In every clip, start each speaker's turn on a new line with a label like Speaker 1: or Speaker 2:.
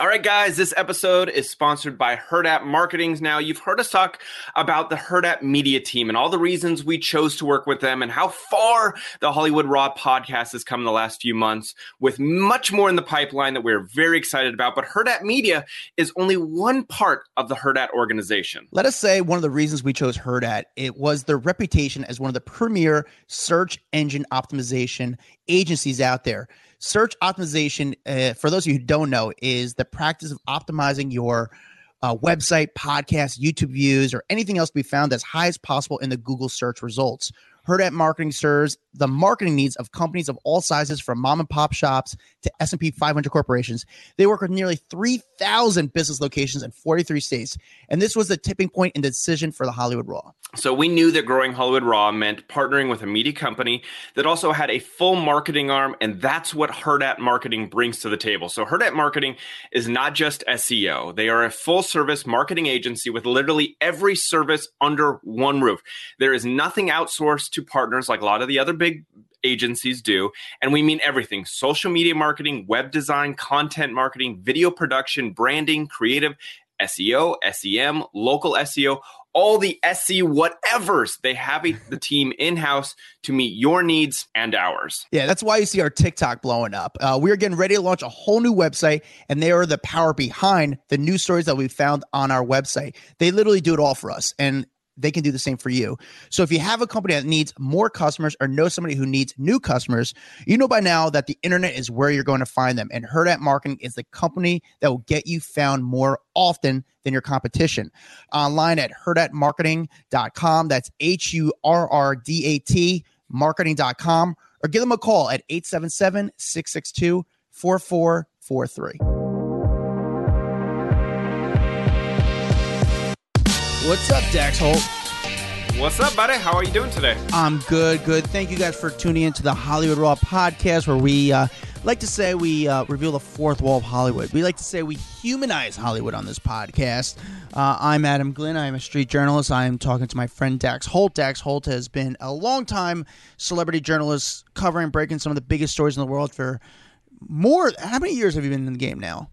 Speaker 1: All right, guys, this episode is sponsored by Hurrdat Marketings. Now, you've heard us talk about the Hurrdat Media team and all the reasons we chose to work with them and how far the Hollywood Raw podcast has come in the last few months, with much more in the pipeline that we're very excited about. But Hurrdat Media is only one part of the Hurrdat organization.
Speaker 2: Let us say one of the reasons we chose Hurrdat, it was their reputation as one of the premier search engine optimization agencies out there. Search optimization, uh, for those of you who don't know, is the practice of optimizing your uh, website, podcast, YouTube views, or anything else to be found as high as possible in the Google search results. Hurrdat Marketing serves the marketing needs of companies of all sizes, from mom and pop shops to S&P 500 corporations. They work with nearly 3,000 business locations in 43 states, and this was the tipping point in the decision for the Hollywood Raw.
Speaker 1: So we knew that growing Hollywood Raw meant partnering with a media company that also had a full marketing arm, and that's what Hurrdat Marketing brings to the table. So Hurrdat Marketing is not just SEO; they are a full-service marketing agency with literally every service under one roof. There is nothing outsourced to partners like a lot of the other big agencies do. And we mean everything social media marketing, web design, content marketing, video production, branding, creative, SEO, SEM, local SEO, all the SE whatevers. They have a, the team in house to meet your needs and ours.
Speaker 2: Yeah, that's why you see our TikTok blowing up. Uh, we are getting ready to launch a whole new website, and they are the power behind the news stories that we found on our website. They literally do it all for us. And they can do the same for you. So if you have a company that needs more customers or know somebody who needs new customers, you know by now that the internet is where you're going to find them. And Hurrdat Marketing is the company that will get you found more often than your competition. Online at hurrdatmarketing.com. That's H U R R D A T marketing.com or give them a call at 877 662 4443. What's up, Dax Holt?
Speaker 1: What's up, buddy? How are you doing today?
Speaker 2: I'm good, good. Thank you guys for tuning into the Hollywood Raw podcast, where we uh, like to say we uh, reveal the fourth wall of Hollywood. We like to say we humanize Hollywood on this podcast. Uh, I'm Adam Glyn. I'm a street journalist. I am talking to my friend Dax Holt. Dax Holt has been a long-time celebrity journalist covering, breaking some of the biggest stories in the world for more. How many years have you been in the game now?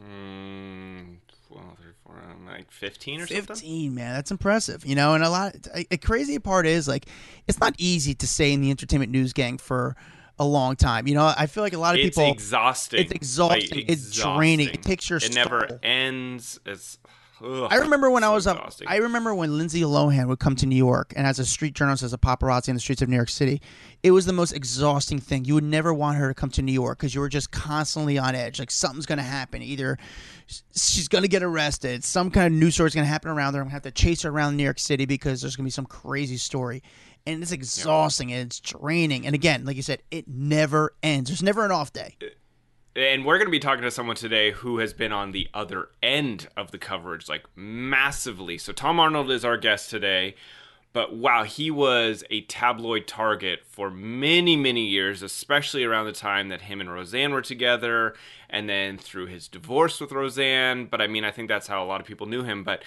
Speaker 1: Mm, 12, 34, um, like 15 or
Speaker 2: 15
Speaker 1: something?
Speaker 2: man that's impressive you know and a lot a, a crazy part is like it's not easy to stay in the entertainment news gang for a long time you know i feel like a lot of
Speaker 1: It's
Speaker 2: people It's
Speaker 1: exhausting.
Speaker 2: it's exhausting
Speaker 1: Like,
Speaker 2: it's draining it takes your
Speaker 1: It never ends. It's. Ugh,
Speaker 2: I remember when I was up. I remember when Lindsay Lohan would come to New York, and as a street journalist, as a paparazzi in the streets of New York City, it was the most exhausting thing. You would never want her to come to New York because you were just constantly on edge. Like something's going to happen. Either she's going to get arrested, some kind of news story is going to happen around her. I'm going to have to chase her around New York City because there's going to be some crazy story. And it's exhausting and it's draining. And again, like you said, it never ends. There's never an off day.
Speaker 1: And we're going to be talking to someone today who has been on the other end of the coverage, like massively. So, Tom Arnold is our guest today. But wow, he was a tabloid target for many, many years, especially around the time that him and Roseanne were together, and then through his divorce with Roseanne. But I mean, I think that's how a lot of people knew him. But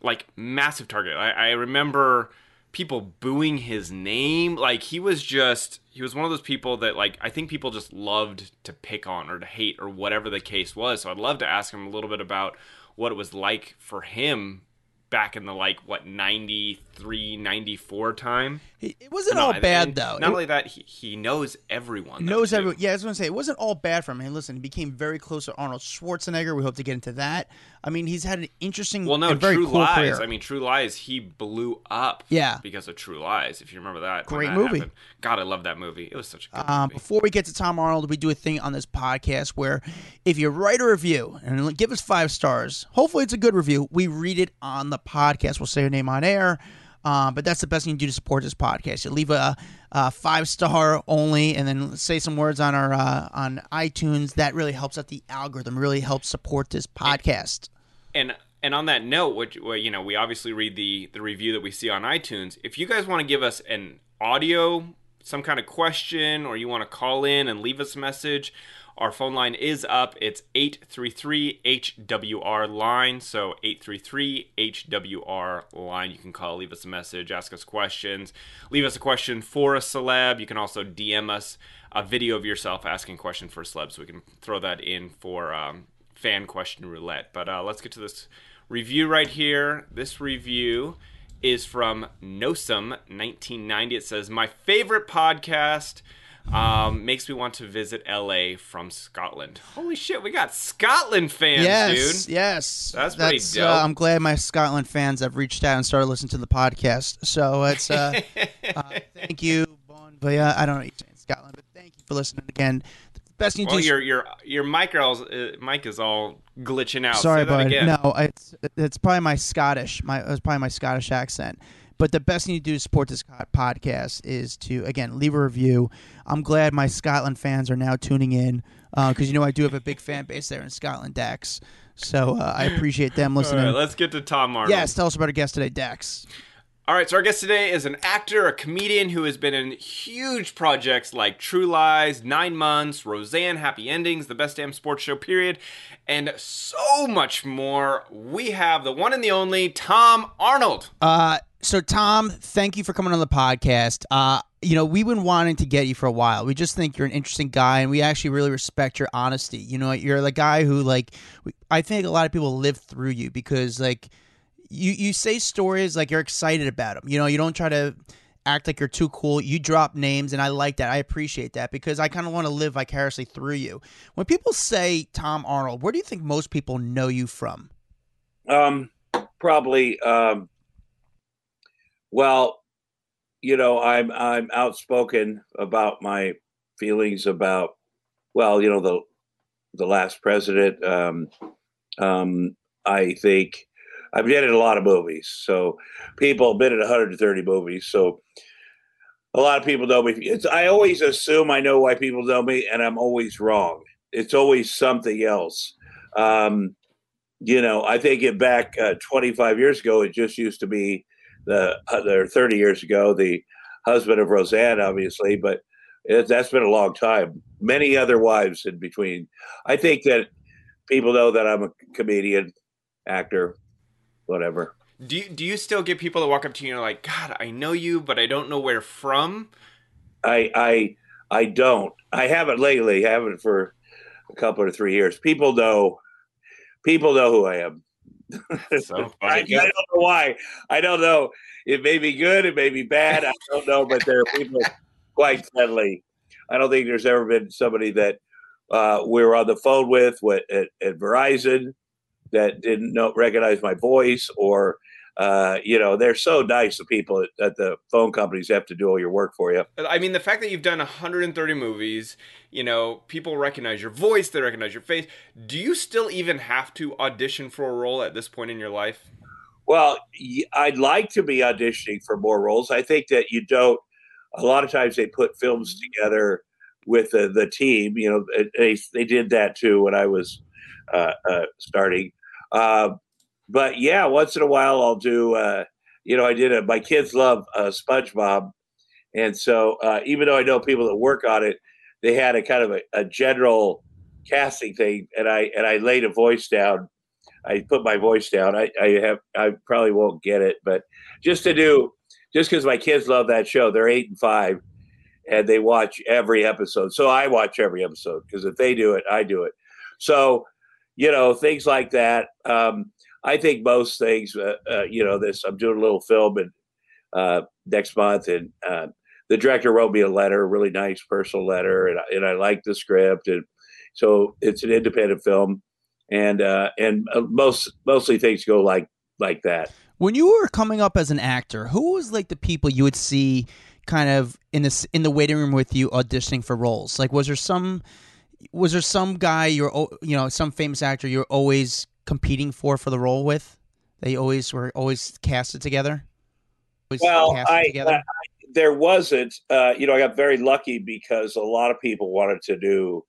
Speaker 1: like, massive target. I, I remember people booing his name. Like he was just he was one of those people that like i think people just loved to pick on or to hate or whatever the case was. So i'd love to ask him a little bit about what it was like for him back in the like what 93 94 time
Speaker 2: It it wasn't
Speaker 1: No,
Speaker 2: all
Speaker 1: and-
Speaker 2: bad
Speaker 1: and
Speaker 2: though.
Speaker 1: not
Speaker 2: It-
Speaker 1: only that he, he knows everyone
Speaker 2: knows everyone. Yeah, I was going to say it wasn't all bad for him. And listen, he became very close to Arnold Schwarzenegger. We hope to get into that. I mean, he's had an interesting,
Speaker 1: well no
Speaker 2: and very
Speaker 1: true
Speaker 2: cool
Speaker 1: lies
Speaker 2: career.
Speaker 1: i mean true lies he blew up
Speaker 2: Yeah.
Speaker 1: because of true lies if you remember that
Speaker 2: Great
Speaker 1: that
Speaker 2: movie.
Speaker 1: happened. god i love that movie it was such a good
Speaker 2: Um,
Speaker 1: movie
Speaker 2: before we get to Tom Arnold, we do a thing on this podcast where if you write a review and give us five stars, hopefully it's a good review, we read it on the podcast. We'll say your name on air. Um, but that's the best thing you do to support this podcast. You leave a, a five star only, and then say some words on our uh, on iTunes. That really helps out the algorithm. Really helps support this podcast.
Speaker 1: and and on that note, which you know, we obviously read the the review that we see on iTunes. If you guys want to give us an audio, some kind of question, or you want to call in and leave us a message, our phone line is up. It's 833 HWR line. So 833 HWR line. You can call, leave us a message, ask us questions, leave us a question for a celeb. You can also DM us a video of yourself asking a question for a celeb so we can throw that in for um, fan question roulette. But uh, let's get to this review right here. This review is from Nosum 1990. It says, My favorite podcast um, makes me want to visit LA from Scotland. Holy shit, we got Scotland fans,
Speaker 2: yes,
Speaker 1: dude.
Speaker 2: Yes,
Speaker 1: That's pretty
Speaker 2: uh,
Speaker 1: dope.
Speaker 2: I'm glad my Scotland fans have reached out and started listening to the podcast. So it's uh, uh thank you, Bon Voyage. I don't know what you're saying, Scotland, but thank you for listening again. The best thing you
Speaker 1: Well,
Speaker 2: do.
Speaker 1: your your your mic, is- uh, mic is all glitching out.
Speaker 2: Sorry,
Speaker 1: Say that
Speaker 2: bud.
Speaker 1: again.
Speaker 2: No, it's it's probably my Scottish. My it's probably my Scottish accent. But the best thing you do to support this podcast is to again leave a review. I'm glad my Scotland fans are now tuning in because you know I do have a big fan base there in Scotland, Dax. So uh, I appreciate them listening.
Speaker 1: right, let's get to Tom Arnold.
Speaker 2: yes, tell us about our guest today, Dax.
Speaker 1: All right, so our guest today is an actor, a comedian who has been in huge projects like True Lies, Nine Months, Roseanne, Happy Endings, The Best Damn Sports Show, period, and so much more. We have the one and the only Tom Arnold.
Speaker 2: Uh, so Tom, thank you for coming on the podcast. Uh, you know, we've been wanting to get you for a while. We just think you're an interesting guy, and we actually really respect your honesty. You know, you're the guy who, like, I think a lot of people live through you because, like, you you say stories like you're excited about them. You know, you don't try to act like you're too cool. You drop names, and I like that. I appreciate that because I kind of want to live vicariously through you. When people say Tom Arnold, where do you think most people know you from?
Speaker 3: Um, probably. Um, well, you know, I'm I'm outspoken about my feelings about, well, you know, the the last president. Um, um, I think I've been in a lot of movies, so people have been in 130 movies, so. A lot of people know me. It's, I always assume I know why people know me, and I'm always wrong. It's always something else. Um, you know, I think it back uh, 25 years ago, it just used to be the, uh, or 30 years ago, the husband of Roseanne, obviously, but it, that's been a long time. Many other wives in between. I think that people know that I'm a comedian, actor, whatever.
Speaker 1: Do you, do you still get people that walk up to you and are like, God, I know you, but I don't know where from?
Speaker 3: I, I, I don't. I haven't lately. I haven't for a couple or three years. People know. People know who I am.
Speaker 1: So
Speaker 3: I, I don't know why. I don't know. It may be good. It may be bad. I don't know. But there are people quite friendly. I don't think there's ever been somebody that uh, we were on the phone with at, at Verizon that didn't know recognize my voice or. Uh, you know, they're so nice. The people at, at the phone companies have to do all your work for you.
Speaker 1: I mean, the fact that you've done 130 movies, you know, people recognize your voice, they recognize your face. Do you still even have to audition for a role at this point in your life?
Speaker 3: Well, I'd like to be auditioning for more roles. I think that you don't. A lot of times they put films together with the, the team. You know, they they did that too when I was uh, uh, starting. Uh, but yeah, once in a while I'll do. Uh, you know, I did it. My kids love uh, SpongeBob, and so uh, even though I know people that work on it, they had a kind of a, a general casting thing, and I and I laid a voice down. I put my voice down. I, I have I probably won't get it, but just to do just because my kids love that show, they're eight and five, and they watch every episode. So I watch every episode because if they do it, I do it. So you know things like that. Um, I think most things. Uh, uh, you know this. I'm doing a little film and uh, next month, and uh, the director wrote me a letter, a really nice personal letter, and I, and I like the script, and so it's an independent film and uh, and uh, most mostly things go like like that.
Speaker 2: When you were coming up as an actor, who was like the people you would see kind of in this in the waiting room with you auditioning for roles? Like was there some was there some guy you're you know, some famous actor you're always competing for for the role with? They always were always casted together? Always
Speaker 3: Well,
Speaker 2: casted
Speaker 3: I,
Speaker 2: together?
Speaker 3: I there wasn't. Uh, you know, I got very lucky because a lot of people wanted to do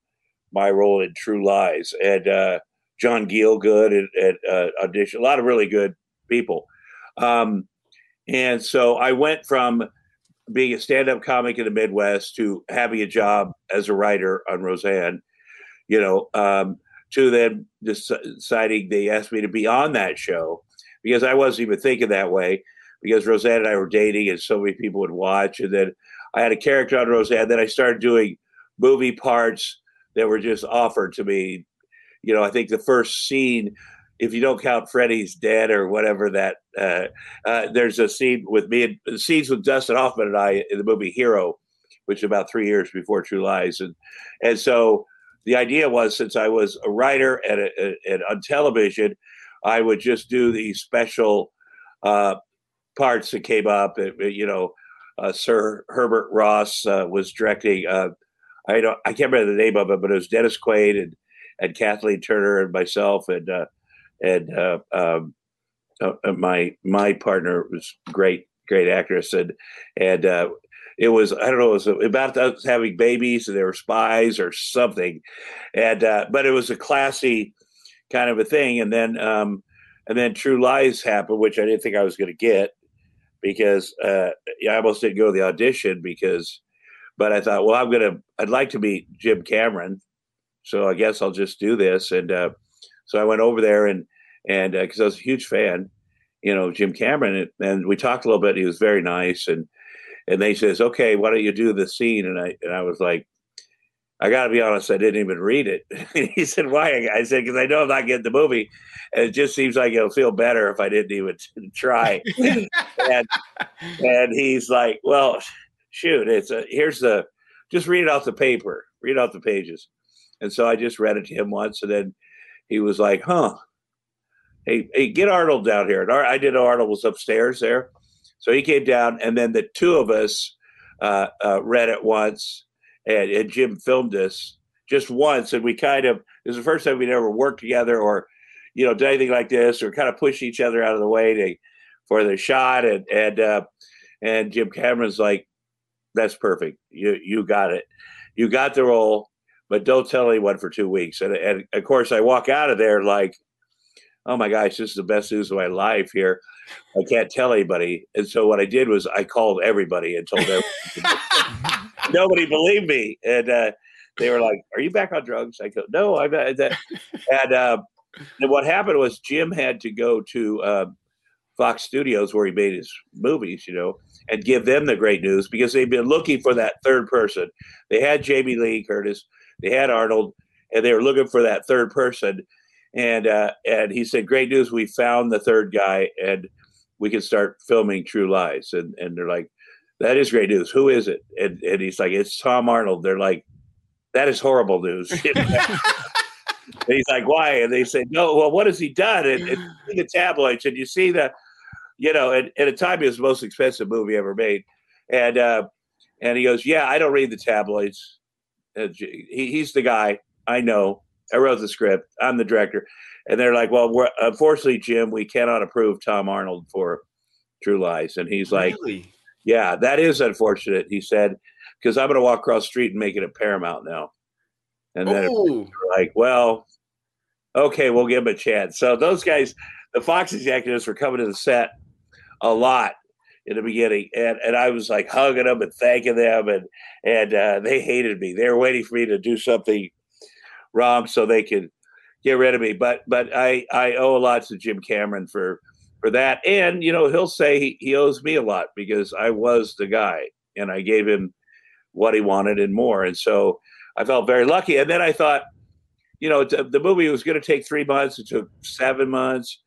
Speaker 3: my role in True Lies, and uh, John Gielgud at, at uh, audition. A lot of really good people. Um, and so I went from being a stand-up comic in the Midwest to having a job as a writer on Roseanne, you know, um, to them deciding they asked me to be on that show because I wasn't even thinking that way because Roseanne and I were dating and so many people would watch. And then I had a character on Roseanne. Then I started doing movie parts that were just offered to me. You know, I think the first scene, if you don't count Freddy's dead or whatever that, uh, uh, there's a scene with me, and scenes with Dustin Hoffman and I in the movie Hero, which is about three years before True Lies. And, and so the idea was since I was a writer and, a, and on television, I would just do the special uh, parts that came up. You know, uh, Sir Herbert Ross uh, was directing. Uh, I don't. I can't remember the name of it, but it was Dennis Quaid and and Kathleen Turner and myself and uh, and uh, um, my my partner was great, great actress and and it was I don't know it was about us having babies and they were spies or something, and but it was a classy kind of a thing. And then um, and then True Lies happened, which I didn't think I was going to get because uh, I almost didn't go to the audition because, but I thought, well, I'm gonna, I'd like to meet Jim Cameron, so I guess I'll just do this. And uh, so I went over there and and because uh, I was a huge fan, you know, Jim Cameron, and, and we talked a little bit. He was very nice, and and they says, okay, why don't you do the scene? And I and I was like, I got to be honest, I didn't even read it. and he said, "Why?" I said, "Because I know I'm not getting the movie, and it just seems like it'll feel better if I didn't even try." and, and he's like, "Well, shoot, it's a here's the just read it off the paper, read off the pages." And so I just read it to him once, and then he was like, "Huh." Hey, hey, get Arnold down here. And I did Arnold was upstairs there. So he came down, and then the two of us uh, uh, read it once and, and Jim filmed us just once, and we kind of it was the first time we'd ever worked together or you know did anything like this or kind of push each other out of the way to, for the shot and and uh, and Jim Cameron's like that's perfect. You you got it. You got the role but don't tell anyone for two weeks. And and of course I walk out of there like oh my gosh this is the best news of my life here I can't tell anybody and so what I did was I called everybody and told them nobody believed me, and uh, they were like, "Are you back on drugs?" I go, "No, I'm not." and, uh, and what happened was Jim had to go to uh, Fox Studios where he made his movies, you know, and give them the great news because they've been looking for that third person. They had Jamie Lee Curtis, they had Arnold, and they were looking for that third person. And uh, and he said, "Great news! We found the third guy, and we can start filming True Lies." And and they're like, that is great news. Who is it? And, and he's like, it's Tom Arnold. They're like, that is horrible news. he's like, why? And they say, no, well, what has he done? And, and the tabloids, and you see the, you know, and at a time it was the most expensive movie ever made. And, uh, and he goes, yeah, I don't read the tabloids. He, he's the guy. I know. I wrote the script. I'm the director. And they're like, well, unfortunately, Jim, we cannot approve Tom Arnold for True Lies. And he's like,
Speaker 1: really?
Speaker 3: Yeah, that is unfortunate, he said, because I'm going to walk across the street and make it a Paramount now. And then like, well, okay, we'll give him a chance. So those guys, the Fox executives were coming to the set a lot in the beginning, and and I was like hugging them and thanking them, and and uh, they hated me. They were waiting for me to do something wrong so they could get rid of me. But but I I owe a lot to Jim Cameron for for that. And, you know, he'll say he, he owes me a lot because I was the guy and I gave him what he wanted and more. And so I felt very lucky. And then I thought, you know, the movie was going to take three months. It took seven months.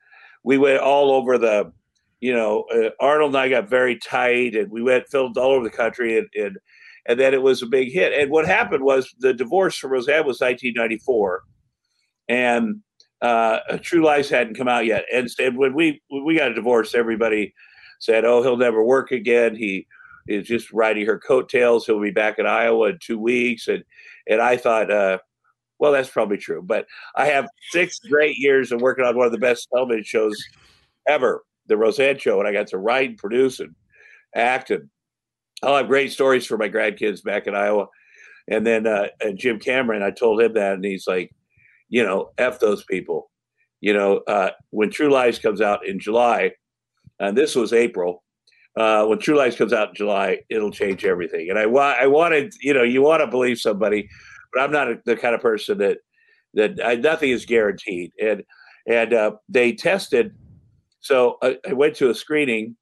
Speaker 3: We went all over the, you know, uh, Arnold and I got very tight and we went filmed all over the country and, and, and then it was a big hit. And what happened was the divorce from Roseanne was 1994. And uh, True Lies hadn't come out yet, and, and when we when we got a divorce, everybody said, "Oh, he'll never work again. He is just riding her coattails. He'll be back in Iowa in two weeks." And and I thought, uh, well, that's probably true. But I have six great years of working on one of the best television shows ever, the Roseanne Show, and I got to write, and produce, and act, and I'll have great stories for my grandkids back in Iowa. And then uh, and Jim Cameron, I told him that, and he's like, you know, f those people. You know, uh, when True Lies comes out in July, and this was April. Uh, when True Lies comes out in July, it'll change everything. And I I wanted, you know, you want to believe somebody, but I'm not a, the kind of person that that I, nothing is guaranteed. And and uh, they tested. So I, I, went to a screening,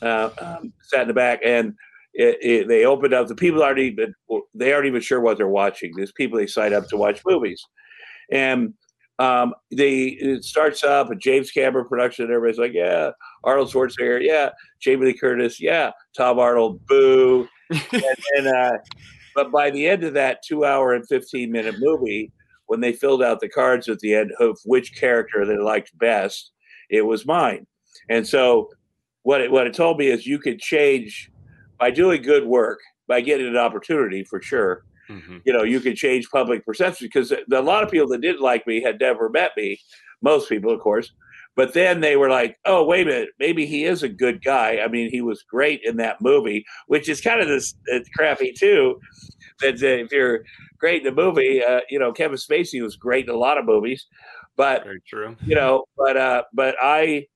Speaker 3: uh, um, sat in the back, and it, it, they opened up. The people aren't even they aren't even sure what they're watching. There's people they sign up to watch movies, and um, they it starts up a James Cameron production. And everybody's like, yeah, Arnold Schwarzenegger, yeah, Jamie Lee Curtis, yeah, Tom Arnold, boo. and, and uh, but by the end of that two hour and fifteen minute movie, when they filled out the cards at the end of which character they liked best, it was mine. And so what it, what it told me is you could change by doing good work, by getting an opportunity for sure. Mm-hmm. You know, you can change public perception because a lot of people that didn't like me had never met me. Most people, of course. But then they were like, oh, wait a minute, maybe he is a good guy. I mean, he was great in that movie, which is kind of this crappy too. That uh, if you're great in a movie. Uh, you know, Kevin Spacey was great in a lot of movies, but
Speaker 1: Very true.
Speaker 3: You know, but uh, but I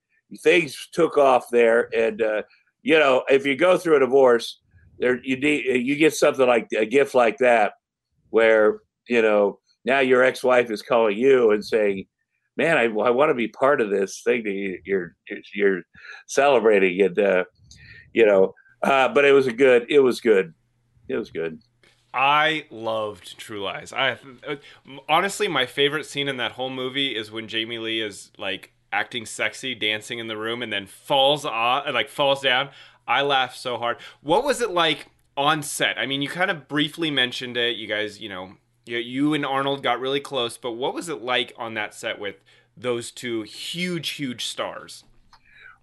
Speaker 3: things took off there, and uh, you know, if you go through a divorce, there you need you get something like a gift like that, where you know now your ex-wife is calling you and saying, "Man, I, I want to be part of this thing that you're you're celebrating," and uh, you know, uh, but it was a good, it was good, it was good.
Speaker 1: I loved True Lies. I honestly, my favorite scene in that whole movie is when Jamie Lee is like acting sexy, dancing in the room, and then falls off, like falls down. I laughed so hard. What was it like on set? I mean, you kind of briefly mentioned it. You guys, you know, you, you and Arnold got really close, but what was it like on that set with those two huge, huge stars?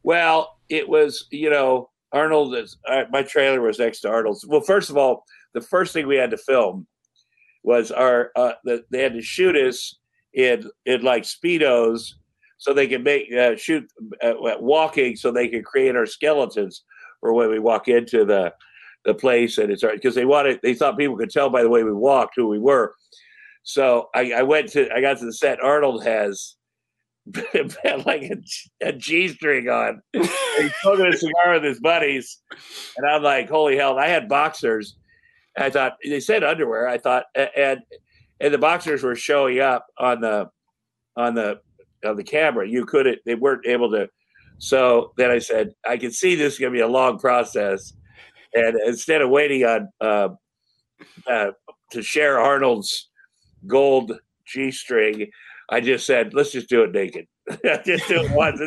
Speaker 3: Well, it was, you know, Arnold is uh, my trailer was next to Arnold's. Well, first of all, the first thing we had to film was our uh, the, they had to shoot us in in like speedos so they can make uh, shoot uh, walking so they can create our skeletons for when we walk into the the place and it's because they wanted they thought people could tell by the way we walked who we were so I, I went to i got to the set arnold has like a, a G string on. He's smoking a cigar with his buddies. And I'm like, holy hell. I had boxers I thought they said underwear. I thought, and and the boxers were showing up on the on the on the camera. You couldn't. They weren't able to. So then I said, I can see this is going to be a long process, and instead of waiting on uh, uh, to share Arnold's gold G string, I just said, let's just do it naked. just do it once.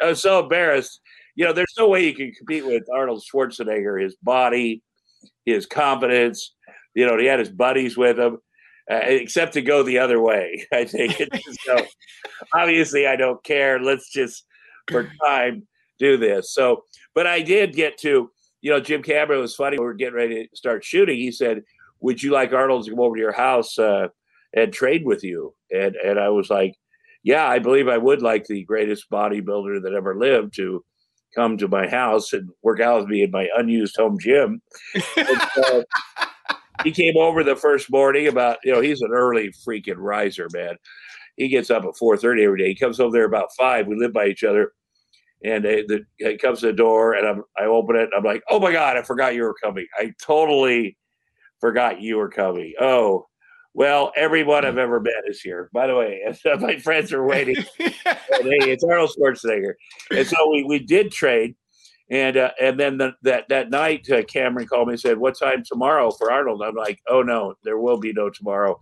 Speaker 3: I was so embarrassed. You know, there's no way you can compete with Arnold Schwarzenegger. His body, his confidence. You know, he had his buddies with him, uh, except to go the other way. I think. so obviously, I don't care. Let's just for time do this. So, but I did get to. You know, Jim Cameron was funny. We were getting ready to start shooting. He said, "Would you like Arnold to come over to your house uh, and trade with you?" And and I was like, "Yeah, I believe I would like the greatest bodybuilder that ever lived to." come to my house and work out with me in my unused home gym. so he came over the first morning about, you know, he's an early freaking riser, man. He gets up at 4.30 every day. He comes over there about 5. We live by each other. And the, he comes to the door and I'm, I open it. I'm like, oh my God, I forgot you were coming. I totally forgot you were coming. Oh, well, everyone I've ever met is here. By the way, my friends are waiting. hey, it's Arnold Schwarzenegger, and so we, we did trade, and uh, and then the, that that night, uh, Cameron called me and said, "What time tomorrow for Arnold?" I'm like, "Oh no, there will be no tomorrow."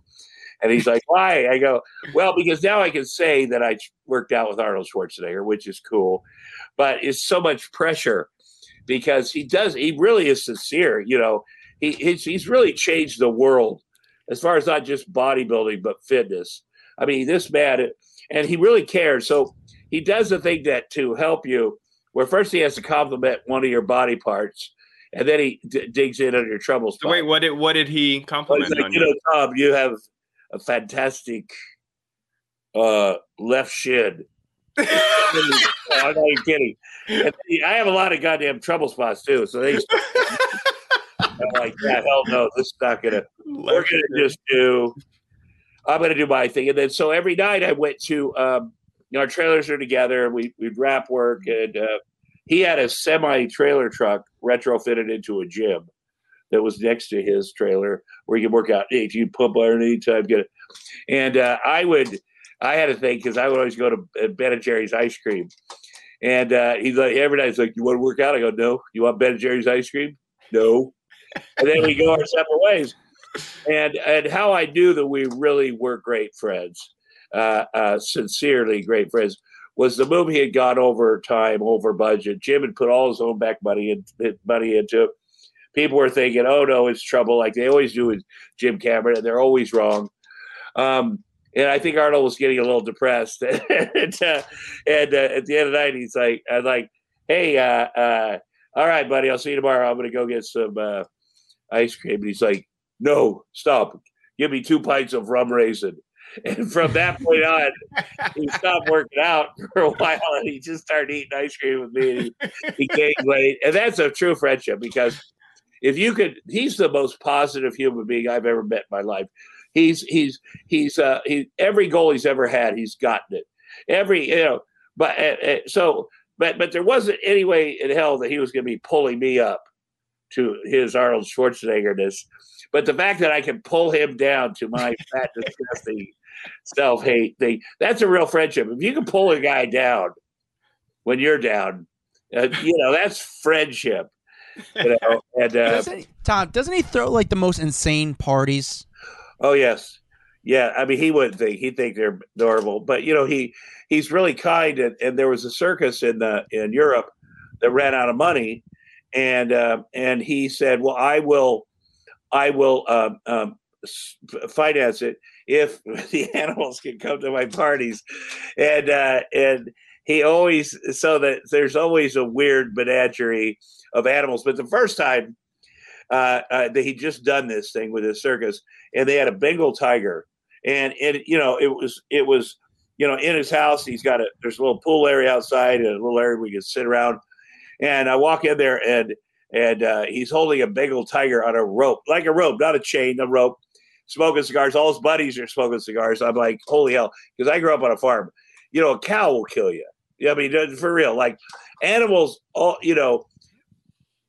Speaker 3: And he's like, "Why?" I go, "Well, because now I can say that I worked out with Arnold Schwarzenegger, which is cool, but it's so much pressure because he does. He really is sincere. You know, he he's, he's really changed the world." as far as not just bodybuilding but fitness. I mean, this man, and he really cares. So he does the thing that to help you, where first he has to compliment one of your body parts, and then he d- digs in on your trouble spot.
Speaker 1: Wait, what did what did he compliment?
Speaker 3: Like, you, you know, Tom, you have a fantastic uh, left shin. I'm not even kidding. I have a lot of goddamn trouble spots too. So they I'm like, yeah, hell no, this is not gonna. We're gonna just do. I'm going to do my thing. And then so every night I went to, um, you know, our trailers are together. We we'd wrap work, and uh, he had a semi trailer truck retrofitted into a gym that was next to his trailer where he could work out. Hey, you pump iron anytime, get it. And uh, I would, I had a thing because I would always go to uh, Ben and Jerry's ice cream. And uh, he's like, every night he's like, You want to work out? I go, No. You want Ben and Jerry's ice cream? No. And then we go our separate ways. And and how I knew that we really were great friends, uh, uh, sincerely great friends, was the movie had gone over time, over budget. Jim had put all his own back money in, money into it. People were thinking, "Oh no, it's trouble," like they always do with Jim Cameron, and they're always wrong. Um, and I think Arnold was getting a little depressed. and, uh, and uh, at the end of the night, he's like, "I'm like, hey, uh, uh, all right, buddy, I'll see you tomorrow. I'm going to go get some uh, ice cream." And he's like, "No, stop! Give me two pints of rum raisin." And from that point on, he stopped working out for a while, and he just started eating ice cream with me. And he, he gained weight, and that's a true friendship because if you could, he's the most positive human being I've ever met in my life. He's he's he's uh he every goal he's ever had he's gotten it every you know but uh, uh, so but but there wasn't any way in hell that he was going to be pulling me up to his Arnold Schwarzeneggerness. But the fact that I can pull him down to my fat, disgusting self hate thing, that's a real friendship. If you can pull a guy down when you're down, uh, you know, that's friendship. You know, and, uh,
Speaker 2: doesn't Tom, doesn't he throw like the most insane parties?
Speaker 3: Oh yes, yeah. I mean, he wouldn't think he'd think they're adorable, but you know, he he's really kind. And, and there was a circus in the in Europe that ran out of money, and uh, and he said, "Well, I will, I will um, um, finance it if the animals can come to my parties," and uh, and he always so that there's always a weird menagerie of animals. But the first time uh, uh, that he just done this thing with his circus, and they had a Bengal tiger, and it you know it was it was you know in his house he's got a there's a little pool area outside and a little area we can sit around, and I walk in there and and uh, he's holding a Bengal tiger on a rope like a rope, not a chain, a rope. Smoking cigars, all his buddies are smoking cigars. I'm like, holy hell, because I grew up on a farm. You know, a cow will kill you. Yeah, I mean, for real, like animals, all you know,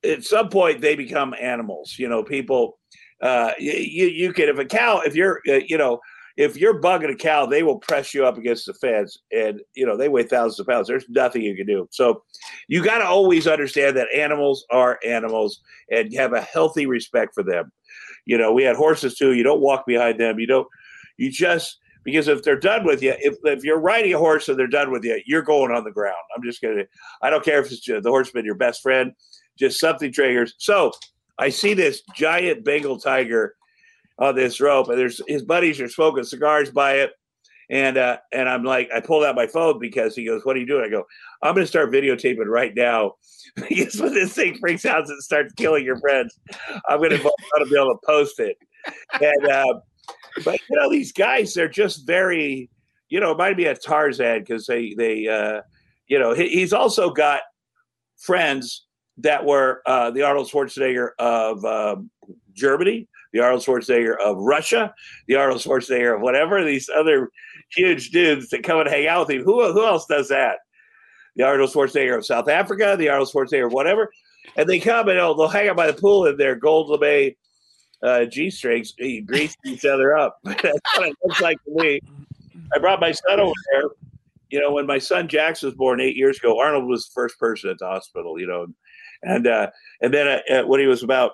Speaker 3: at some point they become animals. You know, people. Uh, you you can if a cow if you're uh, you know if you're bugging a cow, they will press you up against the fence, and you know they weigh thousands of pounds. There's nothing you can do. So you got to always understand that animals are animals, and have a healthy respect for them. You know, we had horses too. You don't walk behind them. You don't. You just because if they're done with you, if, if you're riding a horse and they're done with you, you're going on the ground. I'm just gonna. I don't care if it's the horseman your best friend just something triggers. So I see this giant Bengal tiger on this rope, and there's his buddies are smoking cigars by it. And uh, and I'm like, I pulled out my phone because he goes, "What are you doing?" I go, "I'm going to start videotaping right now because when this thing freaks out and starts killing your friends, I'm going to be able to post it." And uh, but you know, these guys, they're just very, you know, it might be a Tarzan because they they, uh, you know, he, he's also got friends that were uh, the Arnold Schwarzenegger of um, Germany, the Arnold Schwarzenegger of Russia, the Arnold Schwarzenegger of whatever, these other huge dudes that come and hang out with him. Who, who else does that? The Arnold Schwarzenegger of South Africa, the Arnold Schwarzenegger of whatever. And they come and they'll, they'll hang out by the pool in their gold lame uh, G strings, grease each other up. That's what it looks like to me. I brought my son over there. You know, when my son Jax was born eight years ago, Arnold was the first person at the hospital. You know, and uh, and then uh, when he was about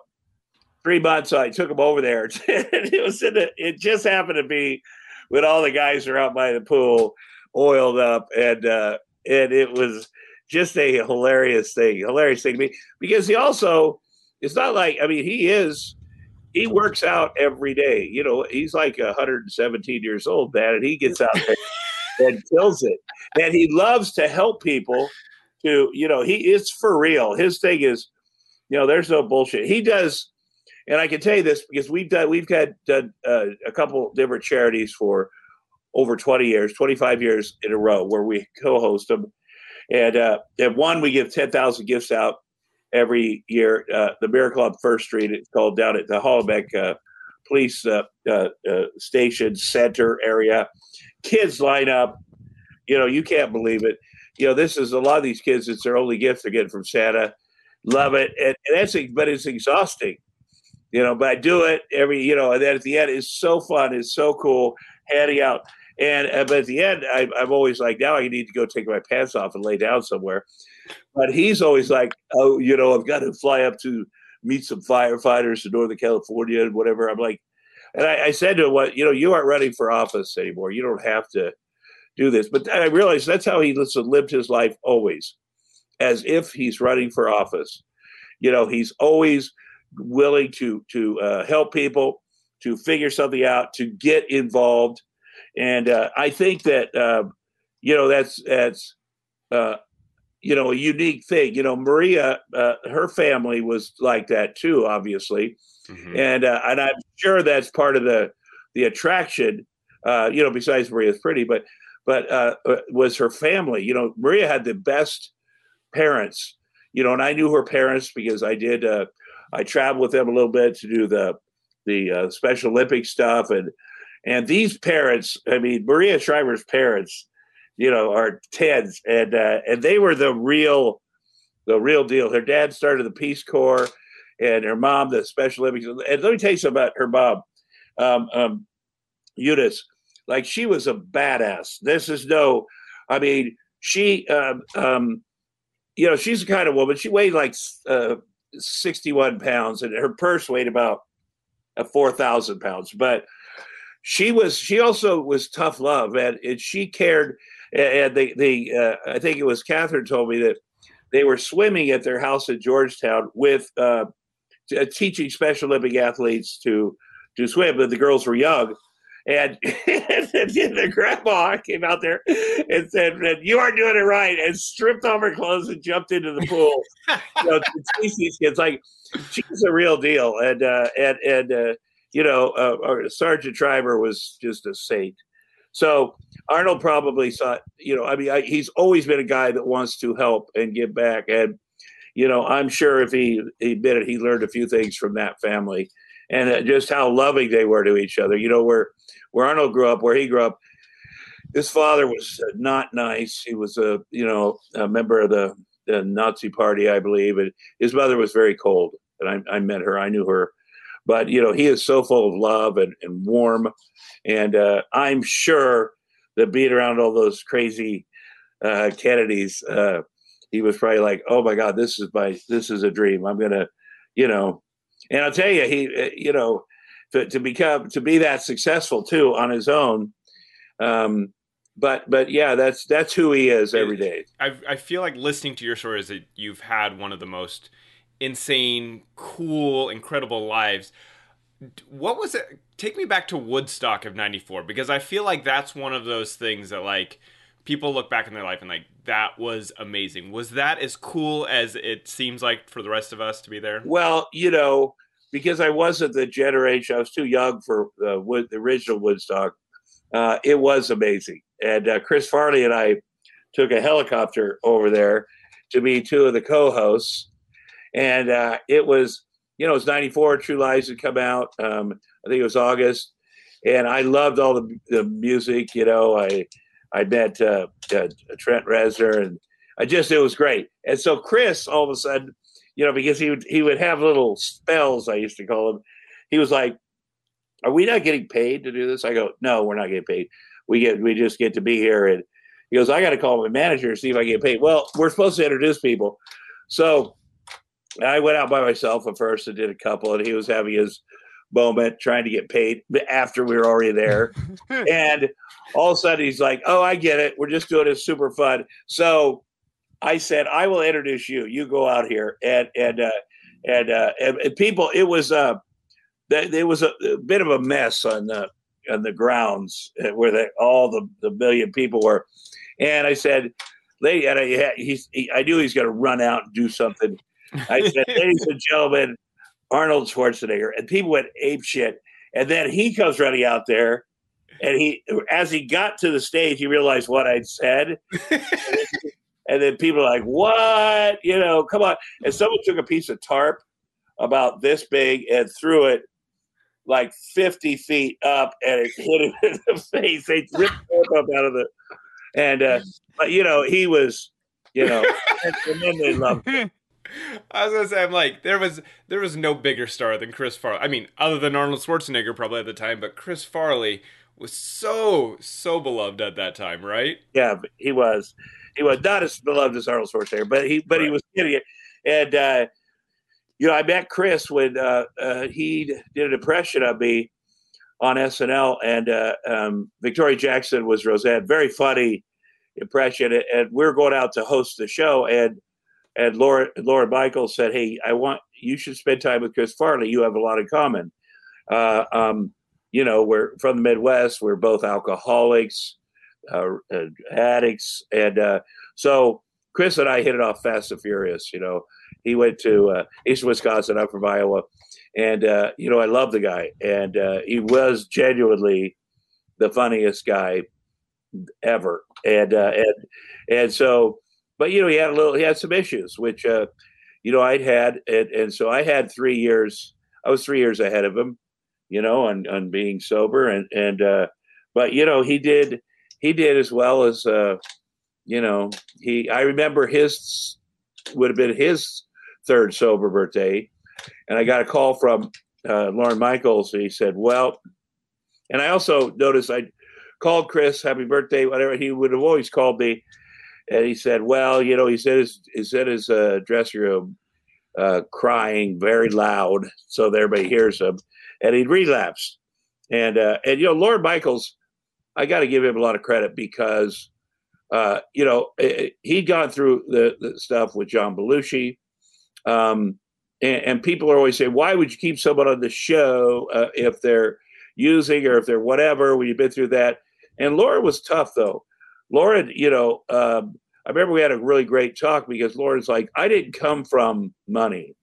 Speaker 3: three months, so I took him over there. and it was in the, it just happened to be when all the guys are out by the pool, oiled up, and uh, and it was just a hilarious thing, hilarious thing to me because he also it's not like I mean he is he works out every day. You know, he's like 117 years old, man, and he gets out there and kills it. And he loves to help people to, you know, he is for real. His thing is, you know, there's no bullshit. He does, and I can tell you this because we've done, we've had done uh, a couple different charities for over 20 years, 25 years in a row where we co-host them. And uh, at one, we give 10,000 gifts out every year. Uh, the Miracle on First Street, it's called down at the Hollenbeck uh, Police uh, uh, uh, station center area. Kids line up. You know, you can't believe it. You know, this is a lot of these kids. It's their only gift they're getting from Santa. Love it, and, and that's but it's exhausting. You know, but I do it every. You know, and then at the end, it's so fun. It's so cool handing out. And uh, but at the end, I, I'm always like, now I need to go take my pants off and lay down somewhere. But he's always like, oh, you know, I've got to fly up to meet some firefighters in Northern California and whatever. I'm like, and I, I said to him, "What you know, you aren't running for office anymore. You don't have to do this." But I realized that's how he lived his life always, as if he's running for office. You know, he's always willing to to uh, help people, to figure something out, to get involved, and uh, I think that uh, you know that's that's uh, you know a unique thing. You know, Maria, uh, her family was like that too, obviously, mm-hmm. and uh, and I'm sure that's part of the the attraction. Uh, you know, besides Maria's pretty, but but was her family. You know, Maria had the best parents. You know, and I knew her parents because I did. Uh, I traveled with them a little bit to do the the uh, Special Olympic stuff, and and these parents. I mean, Maria Shriver's parents you know, are tens, and uh, and they were the real, the real deal. Her dad started the Peace Corps, and her mom the Special Olympics. And let me tell you something about her mom, um, um, Eunice. Like she was a badass. This is no, I mean, she, um, um, you know, she's the kind of woman. She weighed like uh, sixty-one pounds, and her purse weighed about uh, four thousand pounds, but she was she also was tough love and, and she cared and they they uh, I think it was Catherine told me that they were swimming at their house in Georgetown with uh, uh teaching Special Olympic athletes to to swim, but the girls were young. And, and the grandma came out there and said, "You aren't doing it right," and stripped off her clothes and jumped into the pool. you know, to teach these kids, like she's a real deal, and uh, and and uh, you know, uh, Sargent Shriver was just a saint. So Arnold probably thought, you know, I mean, I, he's always been a guy that wants to help and give back. And, you know, I'm sure if he, he did it, he learned a few things from that family and uh, just how loving they were to each other. You know, where, where Arnold grew up, where he grew up, his father was uh, not nice. He was a, you know, a member of the, the Nazi party, I believe. And his mother was very cold. And I, I met her, I knew her. But, you know, he is so full of love and, and warm. And uh, I'm sure that being around all those crazy uh, Kennedys, uh, he was probably like, "Oh my God, this is my this is a dream. I'm gonna, you know." And I'll tell you, he, you know, to, to become to be that successful too on his own. Um, but but yeah, that's that's who he is every day.
Speaker 1: I I feel like listening to your story is that you've had one of the most insane, cool, incredible lives what was it take me back to woodstock of 94 because i feel like that's one of those things that like people look back in their life and like that was amazing was that as cool as it seems like for the rest of us to be there
Speaker 3: well you know because i wasn't the generation i was too young for the original woodstock uh, it was amazing and uh, chris farley and i took a helicopter over there to be two of the co-hosts and uh, it was you know, it was 94, True Lies had come out. Um, I think it was August. And I loved all the, the music, you know, I, I met uh, uh, Trent Reznor and I just, it was great. And so Chris, all of a sudden, you know, because he would, he would have little spells, I used to call him. He was like, are we not getting paid to do this? I go, no, we're not getting paid. We get, we just get to be here. And he goes, I got to call my manager and see if I get paid. Well, we're supposed to introduce people. So I went out by myself at first and did a couple, and he was having his moment trying to get paid after we were already there. and all of a sudden he's like, Oh, I get it. We're just doing it super fun. So I said, I will introduce you. You go out here. And and uh and uh and, and people it was uh that it was a, a, bit of a mess on the on the grounds where the, all the, the million people were. And I said, lady, and I, he's, he, I knew he's going to run out and do something I said, ladies and gentlemen, Arnold Schwarzenegger. And people went ape shit. And then he comes running out there. And he, as he got to the stage, he realized what I'd said. and then people are like, what? You know, come on. And someone took a piece of tarp about this big and threw it like 50 feet up and it hit him in the face. They ripped him up out of the, and, uh, but you know, he was, you know, and, and then they loved him.
Speaker 1: I was gonna say, I'm like, there was there was no bigger star than Chris Farley. I mean, other than Arnold Schwarzenegger probably at the time, but Chris Farley was so so beloved at that time, right?
Speaker 3: Yeah, he was. He was not as beloved as Arnold Schwarzenegger, but he but right. he was getting it. And uh, you know, I met Chris when uh, uh, he did an impression of me on SNL, and uh, um, Victoria Jackson was Roseanne. Very funny impression, and we're going out to host the show, and and Lorne Lorne Michael said, "Hey, I want you should spend time with Chris Farley. You have a lot in common. Uh, um, you know, we're from the Midwest. We're both alcoholics, uh, uh, addicts, and uh, so Chris and I hit it off fast and furious. You know, he went to uh, Eastern Wisconsin. I'm from Iowa, and uh, you know, I love the guy, and he was genuinely the funniest guy ever, and and and so." But you know he had a little he had some issues which uh you know i'd had and, and so i had three years i was three years ahead of him you know on on being sober and and uh but you know he did he did as well as uh you know he i remember his would have been his third sober birthday and i got a call from uh, Lorne Michaels and he said well and i also noticed i called chris happy birthday whatever he would have always called me and he said, "Well, you know, he said, his he's in his uh, dressing room, uh, crying very loud, so that everybody hears him." And he'd relapsed, and uh, and you know, Lorne Michaels, I got to give him a lot of credit because, uh, you know, he'd gone through the, the stuff with John Belushi, um, and, and, people are always saying, "Why would you keep someone on the show uh, if they're using or if they're whatever?" When you've been through that, and Lorne was tough though Lorne, you know, um, I remember we had a really great talk because Lorne's like, I didn't come from money.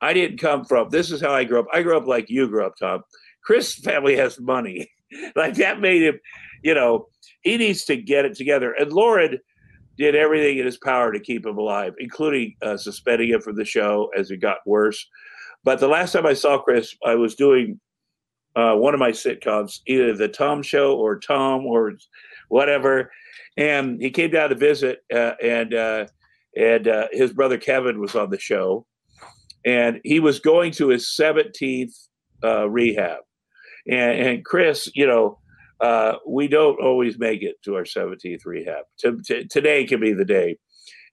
Speaker 3: I didn't come from, this is how I grew up. I grew up like you grew up, Tom. Chris' family has money. like that made him, you know, he needs to get it together. And Lorne did everything in his power to keep him alive, including uh, suspending him from the show as it got worse. But the last time I saw Chris, I was doing uh, one of my sitcoms, either the Tom Show or Tom or whatever and he came down to visit, uh, and uh, and uh, his brother Kevin was on the show, and he was going to his seventeenth uh, rehab, and, and Chris, you know. Uh, we don't always make it to our 17th rehab. To, to, today can be the day.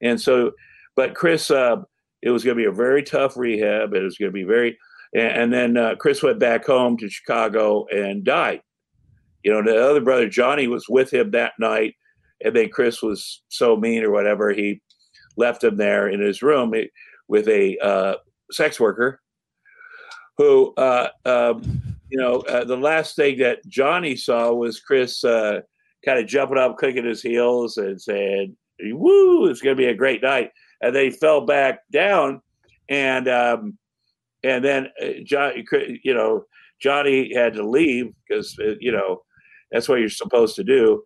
Speaker 3: And so, but Chris, uh, it was going to be a very tough rehab. It was going to be very, and, and then Chris went back home to Chicago and died. You know, the other brother, Johnny, was with him that night and then Chris was so mean or whatever, he left him there in his room with a uh, sex worker who, uh, um, you know, uh, the last thing that Johnny saw was Chris uh, kind of jumping up, clicking his heels, and saying, "Woo, it's going to be a great night." And then he fell back down, and um, and then uh, Johnny, you know, Johnny had to leave because uh, you know that's what you're supposed to do.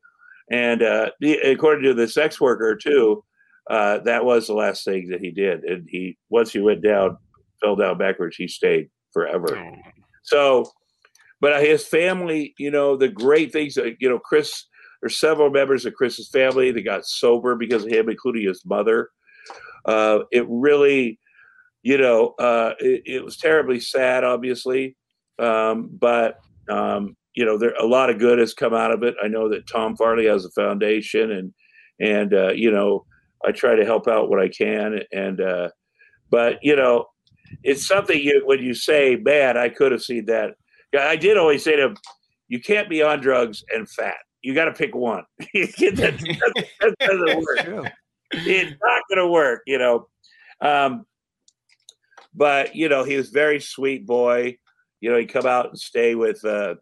Speaker 3: And uh, according to the sex worker too, uh, that was the last thing that he did. And he once he went down, fell down backwards, he stayed forever. Oh. So, but his family, you know, the great things, you know, Chris. There's several members of Chris's family that got sober because of him, including his mother. Uh, it really, you know, uh, it, it, was terribly sad, obviously, um, but um, you know, there a lot of good has come out of it. I know that Tom Farley has a foundation, and and uh, you know, I try to help out what I can. And uh, but you know, it's something you when you say, "Man, I could have seen that." I did always say to him, "You can't be on drugs and fat. You got to pick one. that, that, doesn't work. It's not going to work." You know. Um, but you know, he was very sweet boy. You know, he'd come out and stay with uh,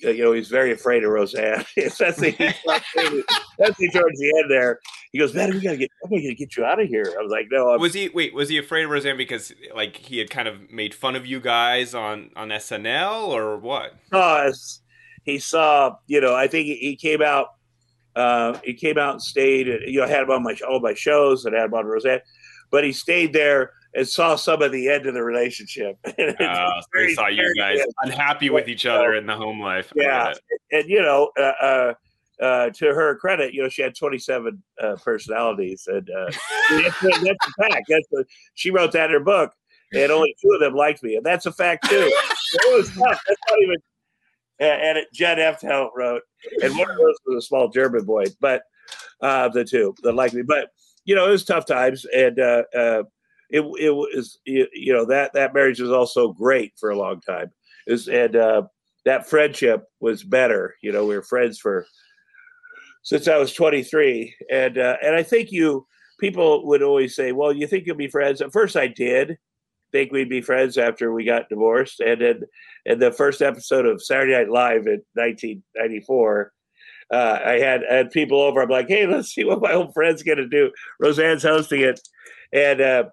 Speaker 3: you know, he's very afraid of Roseanne. that's the that's the towards the end there. He goes, "Man, we gotta get, I'm gonna get you out of here." I was like, "No." I'm,
Speaker 1: was he? Wait, was he afraid of Roseanne because like he had kind of made fun of you guys on on SNL or what?
Speaker 3: Because he saw, you know, I think he came out. Uh, he came out and stayed. You know, I had him on my all my shows and had him on Roseanne, but he stayed there and saw some of the end of the relationship.
Speaker 1: uh, so they saw you guys unhappy with each other in the home life.
Speaker 3: Yeah, and you know, uh, uh, uh, to her credit, you know, she had 27 uh, personalities, and uh, that's, that's a fact. That's a, she wrote that in her book, and only two of them liked me, and that's a fact too. it was tough. That's not even. And it, Judd Apatow wrote, and one of those was a small German boy, but uh, the two that liked me. But you know, it was tough times, and uh, uh, it it was you know that that marriage was also great for a long time. Is and uh, that friendship was better. You know, we were friends for since I was 23, and uh, and I think you people would always say, "Well, you think you'll be friends?" At first, I did think we'd be friends after we got divorced, and then in the first episode of Saturday Night Live in 1994. Uh, I had had people over. I'm like, hey, let's see what my old friend's gonna do. Roseanne's hosting it, and uh,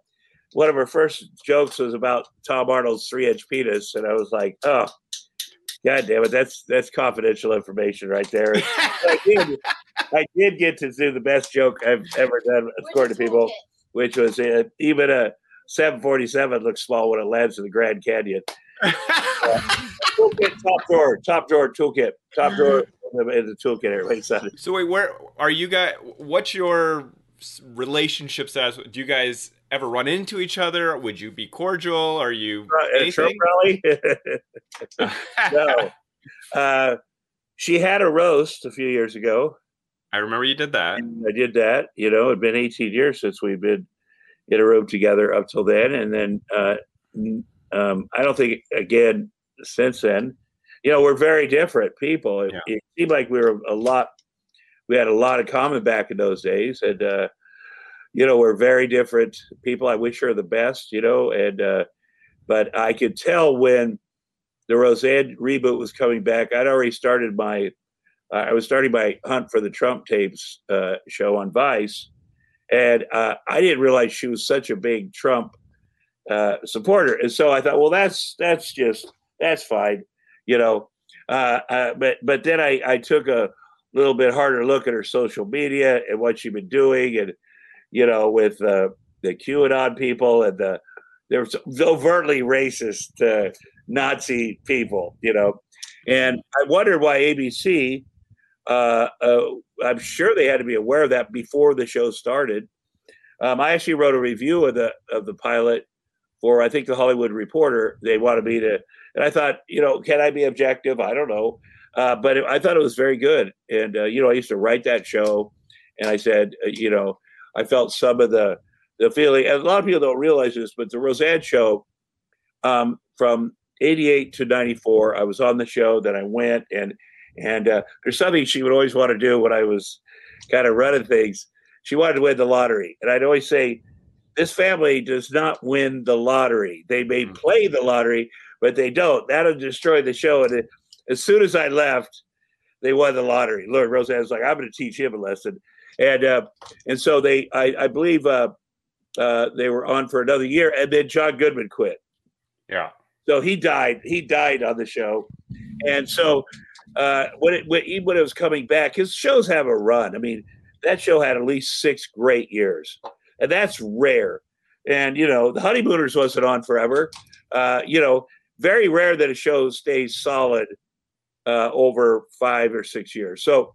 Speaker 3: one of her first jokes was about Tom Arnold's three inch penis, and I was like, oh, god damn it, that's that's confidential information right there. I, did, I did get to do the best joke I've ever done, according to people, which was uh, even a 747 looks small when it lands in the Grand Canyon. uh, toolkit, top drawer, top drawer, toolkit, top drawer in the toolkit. Everybody said
Speaker 1: So wait, where are you guys? What's your relationship status? Do you guys ever run into each other? Would you be cordial? Are you
Speaker 3: uh, at a Trump rally? no. Uh, she had a roast a few years ago.
Speaker 1: I remember you did that.
Speaker 3: I did that. You know, it'd been 18 years since we've been in a room together up till then, and then uh, um, I don't think again since then. You know, we're very different people. It, yeah. it seemed like we were a lot. We had a lot of common back in those days, and uh, you know, we're very different people. I wish her the best, you know, and uh, but I could tell when the Roseanne reboot was coming back. I'd already started my, uh, I was starting my hunt for the Trump tapes uh, show on Vice, and uh, I didn't realize she was such a big Trump uh, supporter, and so I thought, well, that's that's just that's fine, you know. Uh, uh, but but then I I took a little bit harder look at her social media and what she'd been doing and you know, with uh, the QAnon people and the there's overtly racist uh, Nazi people, you know. And I wondered why ABC. Uh, uh, I'm sure they had to be aware of that before the show started. Um, I actually wrote a review of the of the pilot for I think the Hollywood Reporter. They wanted me to, and I thought, you know, can I be objective? I don't know, uh, but it, I thought it was very good. And uh, you know, I used to write that show, and I said, uh, you know, I felt some of the the feeling, and a lot of people don't realize this, but the Roseanne show um, from '88 to '94, I was on the show. Then I went, and and uh, there's something she would always want to do when I was kind of running things. She wanted to win the lottery, and I'd always say, "This family does not win the lottery. They may mm-hmm. play the lottery, but they don't. That'll destroy the show." And it, as soon as I left, they won the lottery. Lord Roseanne was like, "I'm going to teach him a lesson." And uh, and so they, I, I believe, uh, uh, they were on for another year, and then John Goodman quit.
Speaker 1: Yeah.
Speaker 3: So he died. He died on the show, and so uh, when it when, even when it was coming back, his shows have a run. I mean, that show had at least six great years, and that's rare. And you know, the Honeymooners wasn't on forever. Uh, you know, very rare that a show stays solid uh, over five or six years. So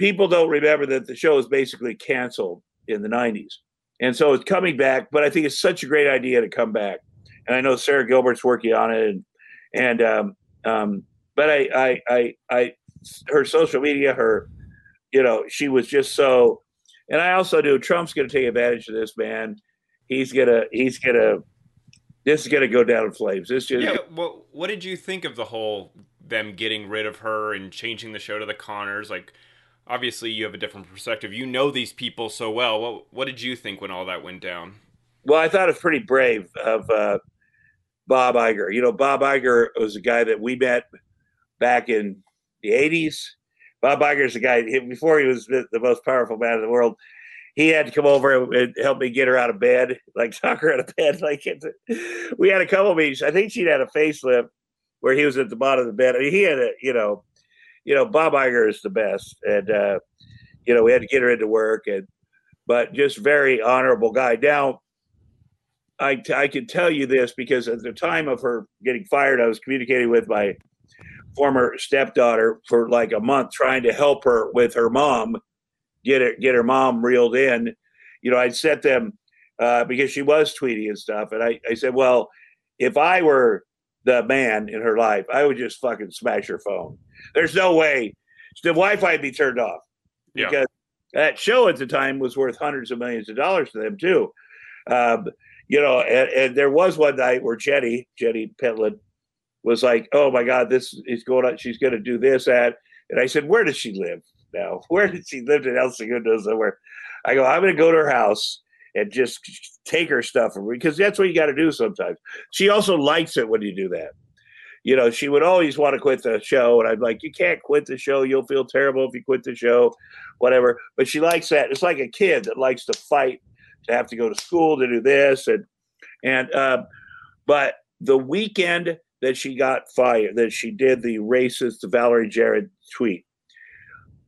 Speaker 3: people don't remember that the show was basically canceled in the 90s. And so it's coming back, but I think it's such a great idea to come back. And I know Sara Gilbert's working on it. And, and um, um, but I, I, I, I, her social media, her, you know, she was just so, and I also knew Trump's going to take advantage of this, man. He's going to, he's going to, this is going to go down in flames. This just,
Speaker 1: yeah. Well, what did you think of the whole them getting rid of her and changing the show to the Conners? Like, obviously you have a different perspective. You know these people so well. What what did you think when all that went down?
Speaker 3: Well, I thought it was pretty brave of uh, Bob Iger. You know, Bob Iger was a guy that we met back in the '80s. Bob Iger is a guy before he was the most powerful man in the world. He had to come over and help me get her out of bed, like talk her out of bed. Like we had a couple meetings. I think she'd had a facelift where he was at the bottom of the bed. I mean, he had a you know you know, Bob Iger is the best, and uh, you know, we had to get her into work, and but just very honorable guy. Now, I I can tell you this because at the time of her getting fired, I was communicating with my former stepdaughter for like a month, trying to help her with her mom, get her get her mom reeled in. You know, I'd set them uh, because she was tweeting and stuff, and I I said, well, if I were the man in her life, I would just fucking smash her phone. There's no way the Wi-Fi be turned off
Speaker 1: Yeah.
Speaker 3: because that show at the time was worth hundreds of millions of dollars to them too. Um, you know, and, and there was one night where Jenny, Jenny Pentland, was like, "Oh my God, this is going on. She's going to do this, that." And I said, "Where does she live now? Where did she live in El Segundo somewhere?" I go, "I'm going to go to her house and just take her stuff because that's what you got to do sometimes." She also likes it when you do that. You know, she would always want to quit the show, and I'm like, "You can't quit the show. You'll feel terrible if you quit the show, whatever." But she likes that. It's like a kid that likes to fight to have to go to school to do this and and um, but the weekend that she got fired, that she did the racist Valerie Jarrett tweet.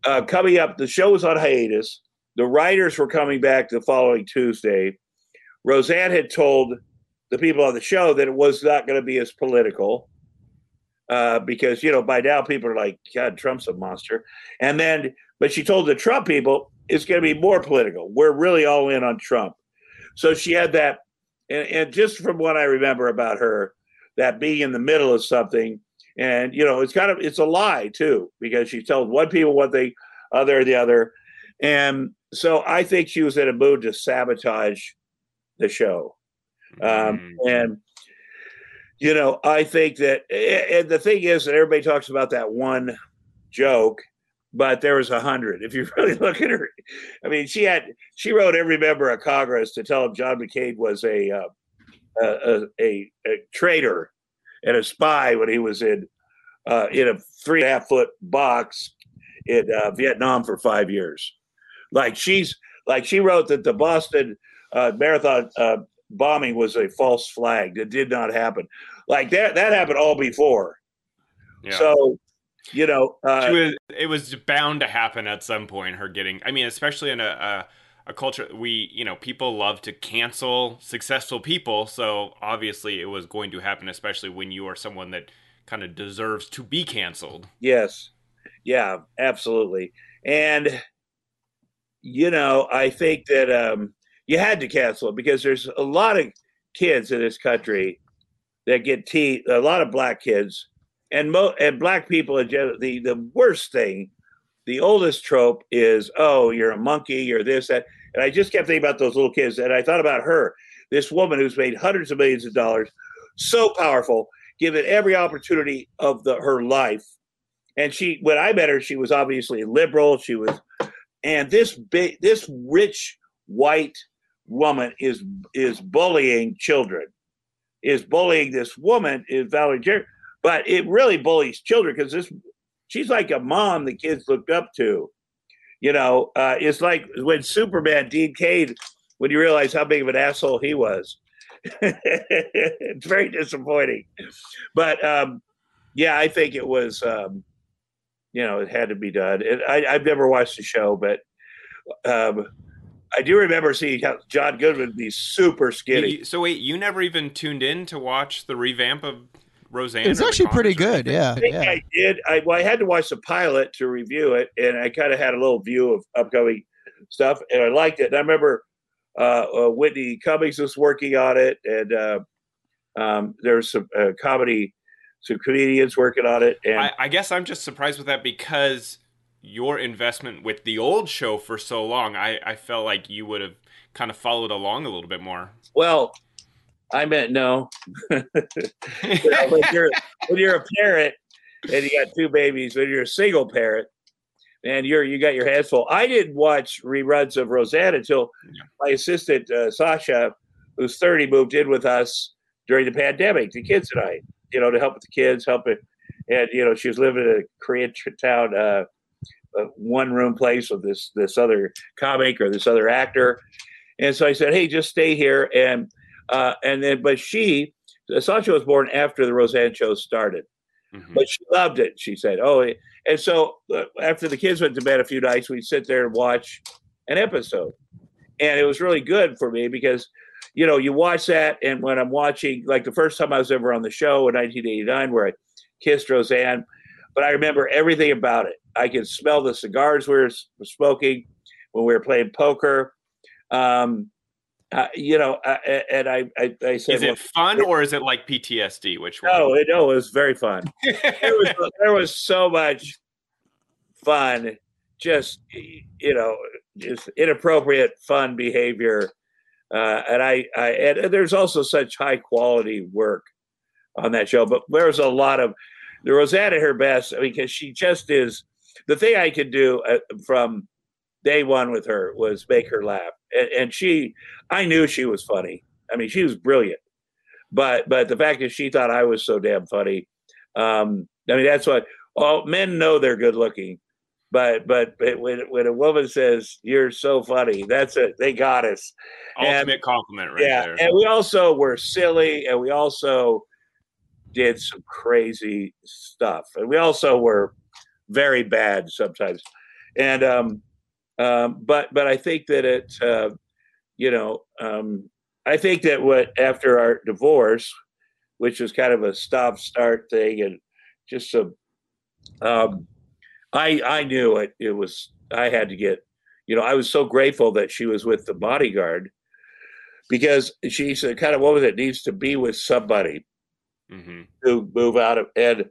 Speaker 3: Uh, coming up, the show was on hiatus. The writers were coming back the following Tuesday. Roseanne had told the people on the show that it was not going to be as political uh, because, you know, by now people are like, God, Trump's a monster. And then, but she told the Trump people it's going to be more political. We're really all in on Trump. So she had that and, and just from what I remember about her, that being in the middle of something, and you know, it's kind of it's a lie too because she told one people what they other the other, and so I think she was in a mood to sabotage the show, um,
Speaker 1: Mm.
Speaker 3: and you know, I think that, and the thing is that everybody talks about that one joke, but there was a hundred. If you really look at her, I mean, she had she wrote every member of Congress to tell him John McCain was a uh, a, a, a traitor and a spy when he was in uh, in a three and a half foot box in uh, Vietnam for five years. Like she's like she wrote that the Boston uh, Marathon uh, bombing was a false flag that did not happen. Like that that happened all before.
Speaker 1: Yeah.
Speaker 3: So you know, uh,
Speaker 1: was, it was bound to happen at some point. Her getting, I mean, especially in a, a a culture we, you know, people love to cancel successful people. So obviously, it was going to happen, especially when you are someone that kind of deserves to be canceled.
Speaker 3: Yes. Yeah, absolutely. And you know, I think that um you had to cancel it because there's a lot of kids in this country that get teased, a lot of black kids and mo- and black people in general. The the worst thing, the oldest trope is, oh, you're a monkey, you're this, that. And I just kept thinking about those little kids, and I thought about her, this woman who's made hundreds of millions of dollars, so powerful, given every opportunity of the her life. And she, when I met her, she was obviously liberal. She was, and this big, this rich white woman is is bullying children, is bullying this woman is Valerie Jarrett, but it really bullies children because this she's like a mom the kids looked up to. You know, uh, it's like when Superman, Dean Cain, when you realize how big of an asshole he was. it's very disappointing. But um, yeah, I think it was, um, you know, it had to be done. And I, I've never watched the show, but um, I do remember seeing how John Goodman be super skinny.
Speaker 1: You- so wait, you never even tuned in to watch the revamp of Roseanne?
Speaker 2: It's actually pretty good. Yeah,
Speaker 3: I think
Speaker 2: yeah.
Speaker 3: I did. I, well, I had to watch the pilot to review it, and I kind of had a little view of upcoming stuff, and I liked it. And I remember uh, uh, Whitney Cummings was working on it, and uh, um, there was some uh, comedy, some comedians working on it, and
Speaker 1: I, I guess I'm just surprised with that because your investment with the old show for so long, I, I felt like you would have kind of followed along a little bit more.
Speaker 3: well, I meant no. You know, when you're when you're a parent and you got two babies, when you're a single parent and you're you got your hands full. I didn't watch reruns of Roseanne until
Speaker 1: Yeah.
Speaker 3: my assistant uh, Sasha, who's 30, moved in with us during the pandemic. The kids and I, you know, to help with the kids, help it, and you know, she was living in a Koreatown uh, one room place with this this other comic or this other actor, and so I said, hey, just stay here and. Uh, and then, but she, Sasha was born after the Roseanne show started,
Speaker 1: Mhm.
Speaker 3: but she loved it. She said, "Oh," and so uh, after the kids went to bed a few nights, we'd sit there and watch an episode, and it was really good for me because, you know, you watch that, and when I'm watching, like the first time I was ever on the show in 1989, where I kissed Roseanne, but I remember everything about it. I could smell the cigars we were smoking when we were playing poker. Um, uh, you know, uh, and I, I, I said,
Speaker 1: is it well, fun or is it like PTSD? Which one?
Speaker 3: No, it, no, it was very fun. there, was, there was so much fun, just you know, just inappropriate fun behavior, uh, and I, I, and there's also such high quality work on that show. But there was a lot of the Roseanne at her best because she just is the thing I could do uh, from day one with her was make her laugh, and, and she, I knew she was funny. I mean, she was brilliant, but but the fact that she thought I was so damn funny, um, I mean, that's what all men know they're good looking, but but, but when when a woman says you're so funny, that's it. They got us.
Speaker 1: Ultimate and, compliment, right
Speaker 3: yeah,
Speaker 1: there.
Speaker 3: and we also were silly, and we also did some crazy stuff, and we also were very bad sometimes, and um, um, but but I think that it, uh, you know, um, I think that what after our divorce, which was kind of a stop start thing, and just some, um, I I knew it. It was I had to get, you know, I was so grateful that she was with the bodyguard because she said, kind of what was it needs to be with somebody mm-hmm. to move out of and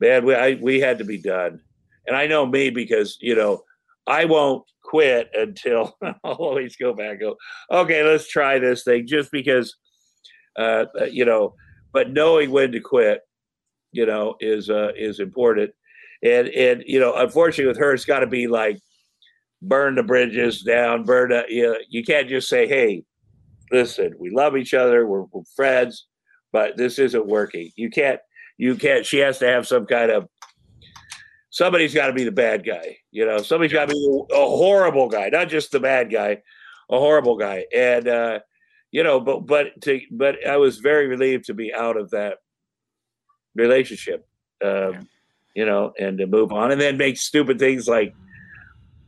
Speaker 3: man, we I, we had to be done. And I know me because you know I won't quit until I'll always go back. Go, okay, let's try this thing, just because, uh, uh, you know. But knowing when to quit, you know, is uh, is important. And and you know, unfortunately, with her, it's got to be like burn the bridges down, burn. A, you know, you can't just say, hey, listen, we love each other, we're, we're friends, but this isn't working. You can't. You can't. She has to have some kind of somebody's got to be the bad guy. You know, somebody's got to be a horrible guy, not just the bad guy, a horrible guy. And uh, you know, but but to but I was very relieved to be out of that relationship. Um, yeah. You know, and to move on, and then make stupid things like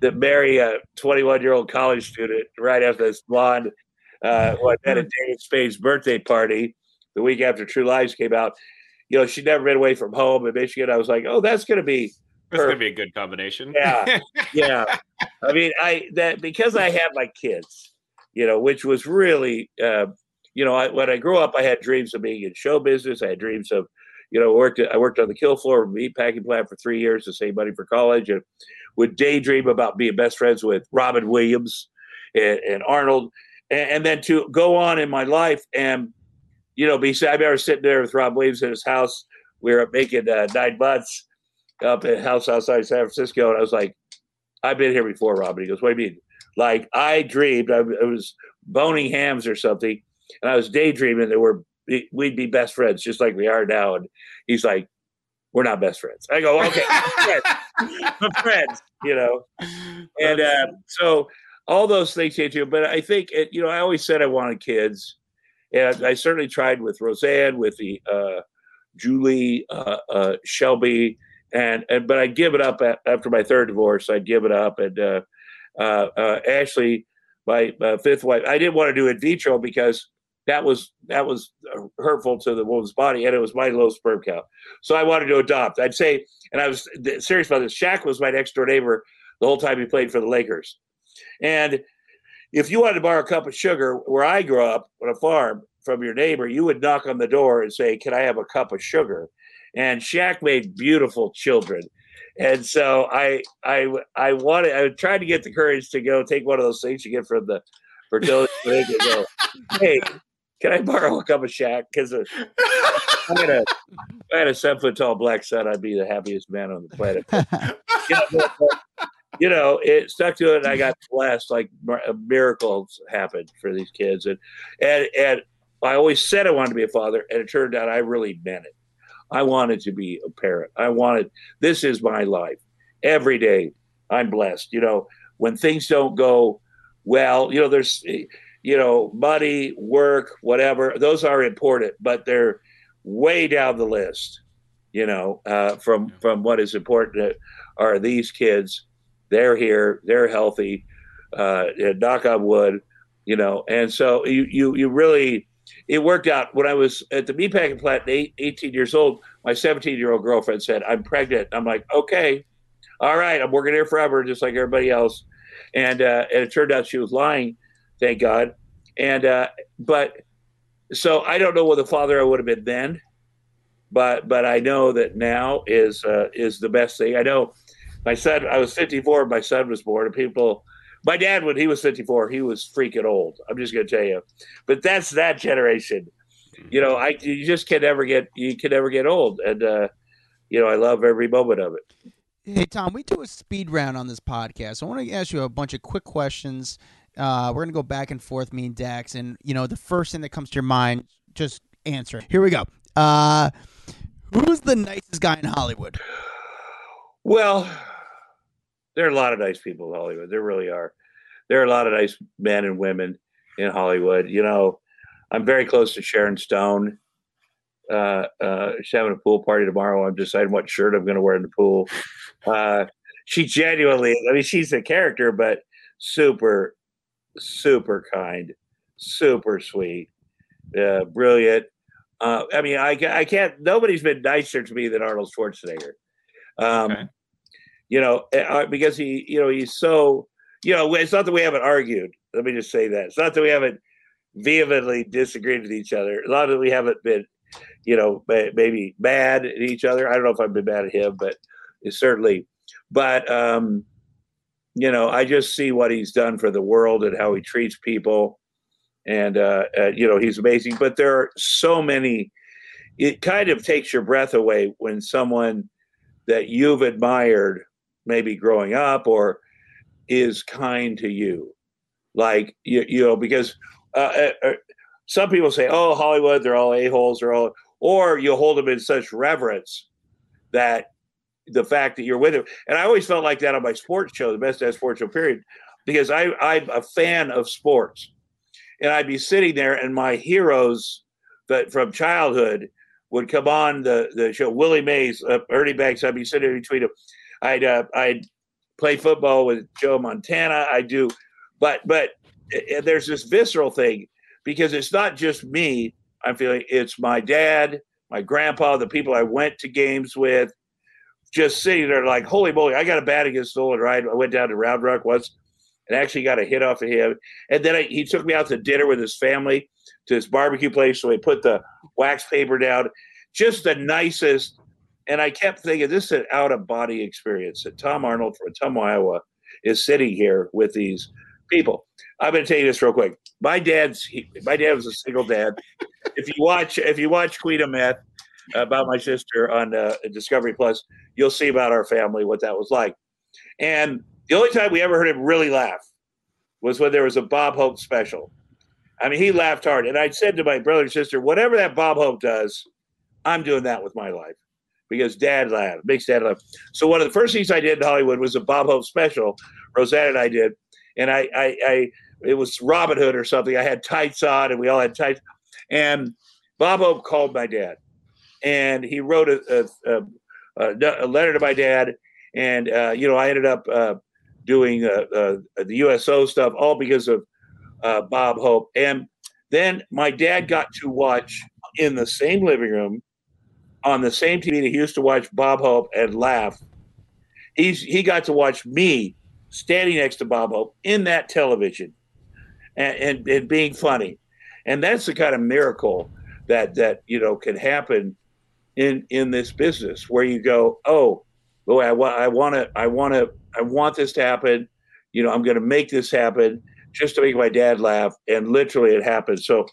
Speaker 3: that marry a 21 year old college student right after this blonde. Uh, who I met at David Spade's birthday party the week after True Lies came out. You know, she'd never been away from home in Michigan. I was like, oh, that's going to be
Speaker 1: it's gonna be a good combination.
Speaker 3: Yeah, yeah. I mean, I that because I had my kids, you know, which was really, uh, you know, I, when I grew up, I had dreams of being in show business. I had dreams of, you know, worked I worked on the kill floor of a meat packing plant for three years to save money for college, and would daydream about being best friends with Robin Williams and, and Arnold, and, and, then to go on in my life and, you know, be. I remember sitting there with Rob Williams in his house. We were making uh, nine months up at a house outside San Francisco, and I was like, "I've been here before, Robin." He goes, "What do you mean?" Like I dreamed I, I was boning hams or something, and I was daydreaming that we're we'd be best friends just like we are now. And he's like, "We're not best friends." I go, "Okay, friends. friends," you know. And uh, so all those things hit you, but I think it, you know I always said I wanted kids, and I certainly tried with Roseanne, with the uh, Julie, uh, uh Shelby and, and but I'd give it up after my third divorce. I'd give it up, and uh, uh, uh, Ashley, my fifth wife, I didn't want to do in vitro because that was that was hurtful to the woman's body, and it was my low sperm count. So I wanted to adopt. I'd say, and I was serious about this. Shaq was my next door neighbor the whole time he played for the Lakers, and if you wanted to borrow a cup of sugar where I grew up on a farm from your neighbor, you would knock on the door and say, "Can I have a cup of sugar?" And Shaq made beautiful children. And so I I I wanted I tried to get the courage to go take one of those things you get from the fertility clinic and go, hey, can I borrow a cup of Shaq? Because uh, I had a I had a seven foot tall black son, I'd be the happiest man on the planet. you, know, but, you know, it stuck to it, and I got blessed. Like miracles happened for these kids, and and and I always said I wanted to be a father, and it turned out I really meant it. I wanted to be a parent. I wanted, this is my life. Every day I'm blessed. You know, when things don't go well, you know, there's, you know, money, work, whatever, those are important, but they're way down the list, you know, uh, from, from what is important are these kids. They're here, they're healthy. Uh, knock on wood, you know. And so you you you really it worked out when I was at the meatpacking plant, eight, 18 years old. My 17 year old girlfriend said, "I'm pregnant." I'm like, "Okay, all right, I'm working here forever, just like everybody else." And uh, and it turned out she was lying, thank God. And uh, but so I don't know what the father I would have been then, but but I know that now is uh, is the best thing. I know my son. I was 54. My son was born, and people. My dad, when he was 54, he was freaking old. I'm just going to tell you, but that's that generation. You know, I you just can never get you can never get old, and uh, you know I love every moment of it.
Speaker 2: Hey Tom, we do a speed round on this podcast. I want to ask you a bunch of quick questions. Uh, we're gonna go back and forth, me and Dax, and you know the first thing that comes to your mind, just answer. Here we go. Uh, who's the nicest guy in Hollywood?
Speaker 3: Well, there are a lot of nice people in Hollywood. There really are. There are a lot of nice men and women in Hollywood. You know, I'm very close to Sharon Stone. Uh, uh, she's having a pool party tomorrow. I'm deciding what shirt I'm going to wear in the pool. Uh, she genuinely, I mean, she's a character, but super, super kind, super sweet, uh, brilliant. Uh, I mean, I, I can't, nobody's been nicer to me than Arnold Schwarzenegger. Um, okay. You know, uh, because he, you know, he's so, you know, it's not that we haven't argued. Let me just say that. It's not that we haven't vehemently disagreed with each other. A lot of we haven't been, you know, maybe mad at each other. I don't know if I've been mad at him, but it's certainly. But um, you know, I just see what he's done for the world and how he treats people, and uh, uh, you know, he's amazing. But there are so many. It kind of takes your breath away when someone that you've admired, maybe growing up, or is kind to you, like you, you know, because uh, uh, uh, some people say, "Oh, Hollywood, they're all a holes," or all, or you hold them in such reverence that the fact that you're with them. And I always felt like that on my sports show, the best Damn sports show, period, because I, I'm a fan of sports, and I'd be sitting there, and my heroes that from childhood would come on the the show. Willie Mays, uh, Ernie Banks. I'd be sitting between them. I'd uh, I'd play football with Joe Montana. I do, but but and there's this visceral thing because it's not just me. I'm feeling it's my dad, my grandpa, the people I went to games with, just sitting there like, holy moly, I got a bat against Nolan Ryan. I went down to Round Rock once and actually got a hit off of him. And then I, he took me out to dinner with his family to his barbecue place. So he put the wax paper down. Just the nicest. And I kept thinking, this is an out of body experience that Tom Arnold from Ottumwa, Iowa is sitting here with these people. I'm going to tell you this real quick. My dad's he, my dad was a single dad. if you watch if you watch Queen of Meth about my sister on uh, Discovery Plus, you'll see about our family what that was like. And the only time we ever heard him really laugh was when there was a Bob Hope special. I mean, he laughed hard, and I said to my brother and sister, "Whatever that Bob Hope does, I'm doing that with my life." Because dad laughed, makes dad laugh. So one of the first things I did in Hollywood was a Bob Hope special. Roseanne and I did, and I, I, I it was Robin Hood or something. I had tights on, and we all had tights. And Bob Hope called my dad, and he wrote a, a, a, a letter to my dad. And uh, you know, I ended up uh, doing uh, uh the USO stuff all because of uh, Bob Hope. And then my dad got to watch in the same living room on the same TV that he used to watch Bob Hope and laugh. He's he got to watch me standing next to Bob Hope in that television and, and, and being funny. And that's the kind of miracle that that you know can happen in in this business where you go, oh, boy, I, I want to, I want to, I want this to happen. You know, I'm going to make this happen just to make my dad laugh. And literally, it happened. So,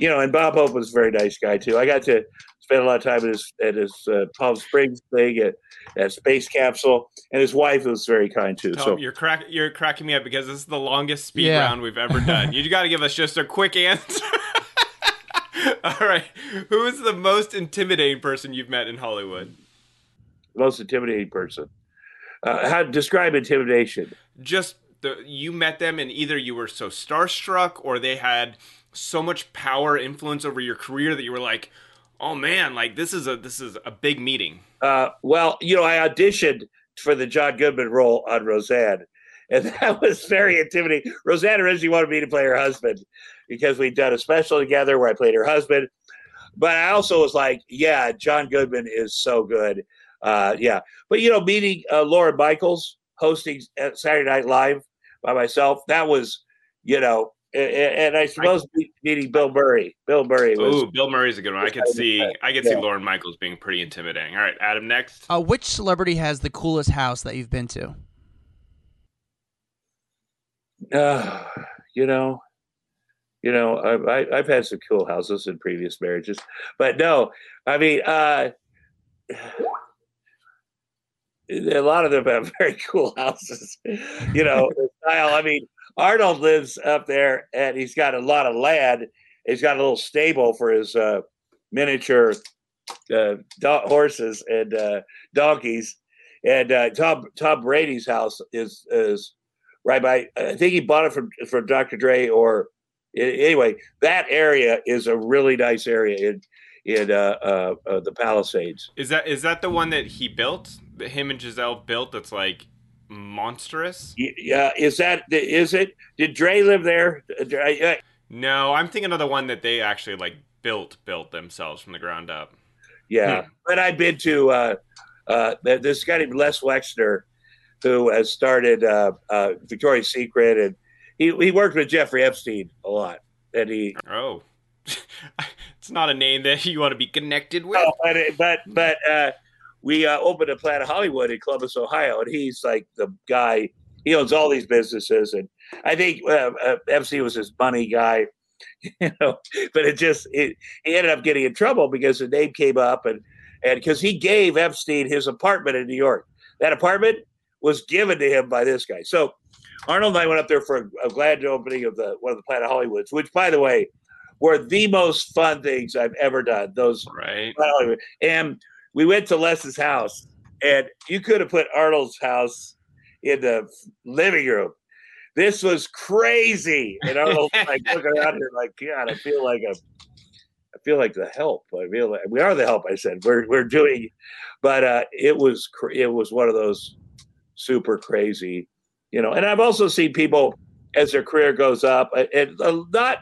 Speaker 3: you know, and Bob Hope was a very nice guy too. I got to spent a lot of time at his at his uh, Palm Springs thing at, at Space Capsule, and his wife was very kind too.
Speaker 1: Tom,
Speaker 3: so
Speaker 1: you're crack you're cracking me up because this is the longest speed yeah. round we've ever done. you got to give us just a quick answer. All right, who is the most intimidating person you've met in Hollywood?
Speaker 3: most intimidating person. Uh, how to describe intimidation?
Speaker 1: Just the you met them and either you were so starstruck or they had so much power influence over your career that you were like oh man, like this is a this is a big meeting.
Speaker 3: Uh, well, you know, I auditioned for the John Goodman role on Roseanne, and that was very intimidating. Roseanne originally wanted me to play her husband because we'd done a special together where I played her husband. But I also was like, yeah, John Goodman is so good. Uh, yeah, but you know, meeting uh, Lorne Michaels hosting Saturday Night Live by myself, that was, you know, and, and I suppose I, meeting Bill Murray. Bill Murray was.
Speaker 1: Ooh, Bill Murray's a good one. I could see, I could yeah. see Lorne Michaels being pretty intimidating. All right, Adam, next.
Speaker 4: Uh, which celebrity has the coolest house that you've been to?
Speaker 3: Uh, you know, you know, I've, I've had some cool houses in previous marriages, but no, I mean, uh, a lot of them have very cool houses. You know, style. I mean, Arnold lives up there, and he's got a lot of land. He's got a little stable for his uh, miniature uh, do- horses and uh, donkeys. And uh, Tom Tom Brady's house is is right by. I think he bought it from from Dr. Dre or anyway. That area is a really nice area in in uh, uh, uh, the Palisades.
Speaker 1: Is that is that the one that he built? Him and Gisele built? That's like monstrous.
Speaker 3: Yeah, is that is it? Did Dre live there?
Speaker 1: No, I'm thinking of the one that they actually like built built themselves from the ground up.
Speaker 3: Yeah, hmm. but I've been to uh, uh, this guy named Les Wexner, who has started uh, uh, Victoria's Secret, and he he worked with Jeffrey Epstein a lot, and he
Speaker 1: oh. it's not a name that you want to be connected with.
Speaker 3: No, but but but uh, we uh, opened a Planet Hollywood in Columbus, Ohio, and he's like the guy. He owns all these businesses, and I think uh, uh, MC was his money guy, you know. But it just it, he ended up getting in trouble because the name came up, and and because he gave Epstein his apartment in New York. That apartment was given to him by this guy. So Arnold and I went up there for a, a glad opening of the one of the Planet Hollywoods, which, by the way, were the most fun things I've ever done. Those
Speaker 1: right,
Speaker 3: and we went to Les's house, and you could have put Arnold's house in the living room. This was crazy, and Arnold's like looking around here like, God, I feel like a, I feel like the help. I feel like we are the help. I said we're we're doing, but uh, it was it was one of those super crazy, you know. And I've also seen people as their career goes up, and not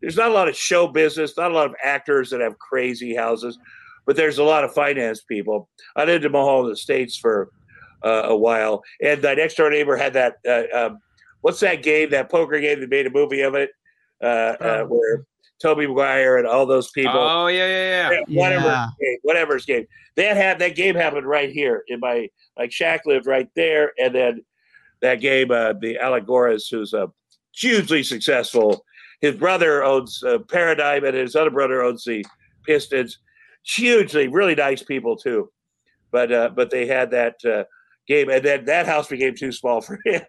Speaker 3: there's not a lot of show business, not a lot of actors that have crazy houses but there's a lot of finance people. I lived in Mulholland Estates for uh, a while, and my next door neighbor had that. Uh, um, what's that game? That poker game that made a movie of it, uh, uh oh. where Tobey Maguire and all those people.
Speaker 1: Oh yeah, yeah,
Speaker 3: yeah. Whatever, yeah. Game, whatever's game. That had that game happened right here in my like Shaq lived right there, and then that game, uh, the Alec Gores, who's a hugely successful. His brother owns uh, Paradigm, and his other brother owns the Pistons hugely really nice people too. But uh, but they had that uh, game, and then that house became too small for him.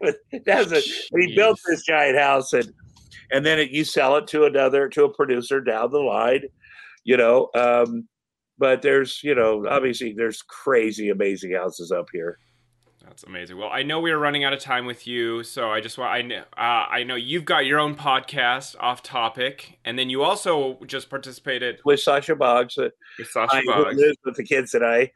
Speaker 3: That's a, he built this giant house, and and then it, you sell it to another to a producer down the line, you know. Um, but there's you know obviously there's crazy amazing houses up here.
Speaker 1: That's amazing. Well, I know we are running out of time with you, so I just want I know uh, I know you've got your own podcast, off topic, and then you also just participated
Speaker 3: with Sasha Boggs. Uh,
Speaker 1: with Sasha I Boggs,
Speaker 3: with the kids today.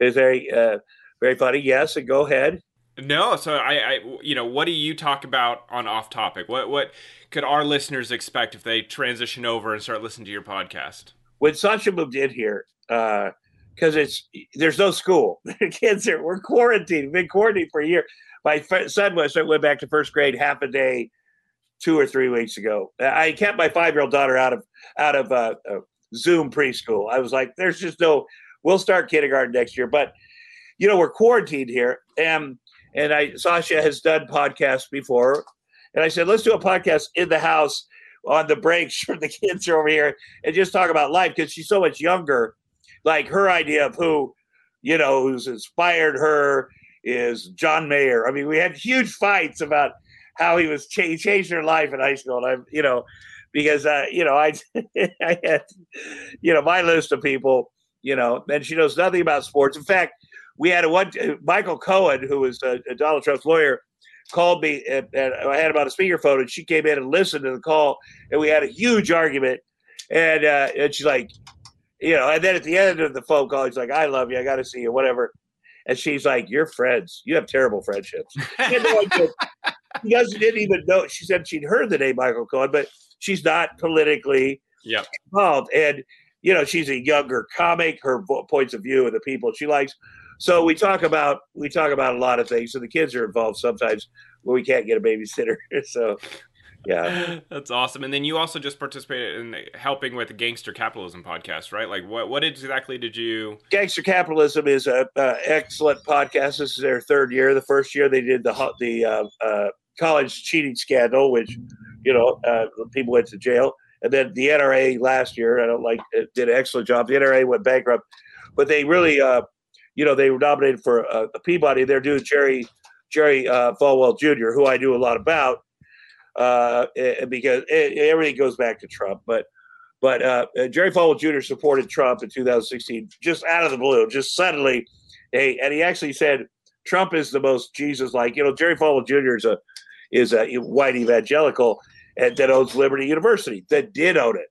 Speaker 3: It's very uh, very funny. Yes, and go ahead.
Speaker 1: No, so I, I, you know, what do you talk about on off topic? What what could our listeners expect if they transition over and start listening to your podcast?
Speaker 3: When Sasha moved in here, uh, because it's there's no school. The kids are we're quarantined. Been quarantined for a year. My son was I went back to first grade half a day, two or three weeks ago. I kept my five year old daughter out of out of uh, uh, Zoom preschool. I was like, there's just no. We'll start kindergarten next year, but you know we're quarantined here, and and I Sasha has done podcasts before, and I said let's do a podcast in the house on the breaks for the kids over here and just talk about life because she's so much younger like her idea of who, you know, who's inspired her is John Mayer. I mean, we had huge fights about how he was ch- changed her life in high school, and I'm, you know, because uh, you know, I, I had, you know, my list of people, you know, and she knows nothing about sports. In fact, we had a one Michael Cohen, who was a, a Donald Trump's lawyer, called me and, and I had on a speakerphone, and she came in and listened to the call, and we had a huge argument. And uh, and she's like, you know, and then at the end of the phone call, he's like, I love you. I got to see you, whatever. And she's like, "You're friends. You have terrible friendships." And no she doesn't didn't even know. She said she'd heard the name Michael Cohen, but she's not politically
Speaker 1: Yep.
Speaker 3: involved. And you know, she's a younger comic. Her vo- points of view and the people she likes. So we talk about we talk about a lot of things. So the kids are involved sometimes when we can't get a babysitter. so yeah,
Speaker 1: That's awesome. And then you also just participated in helping with the Gangster Capitalism podcast, right? Like, what what exactly did you?
Speaker 3: Gangster Capitalism is a uh, excellent podcast. This is their third year. The first year they did the the uh, uh, college cheating scandal, which you know uh, people went to jail, and then the NRA last year. I don't like it did an excellent job. The NRA went bankrupt, but they really, uh, you know, they were nominated for uh, a Peabody. They're doing Jerry Jerry uh, Falwell Jr., who I knew a lot about, uh, eh, because eh, everything goes back to Trump, but. But uh, Jerry Falwell Jr. supported Trump in 2016, just out of the blue, just suddenly. Hey, and he actually said Trump is the most Jesus-like. You know, Jerry Falwell Jr. is a is a white evangelical and that owns Liberty University that did own it,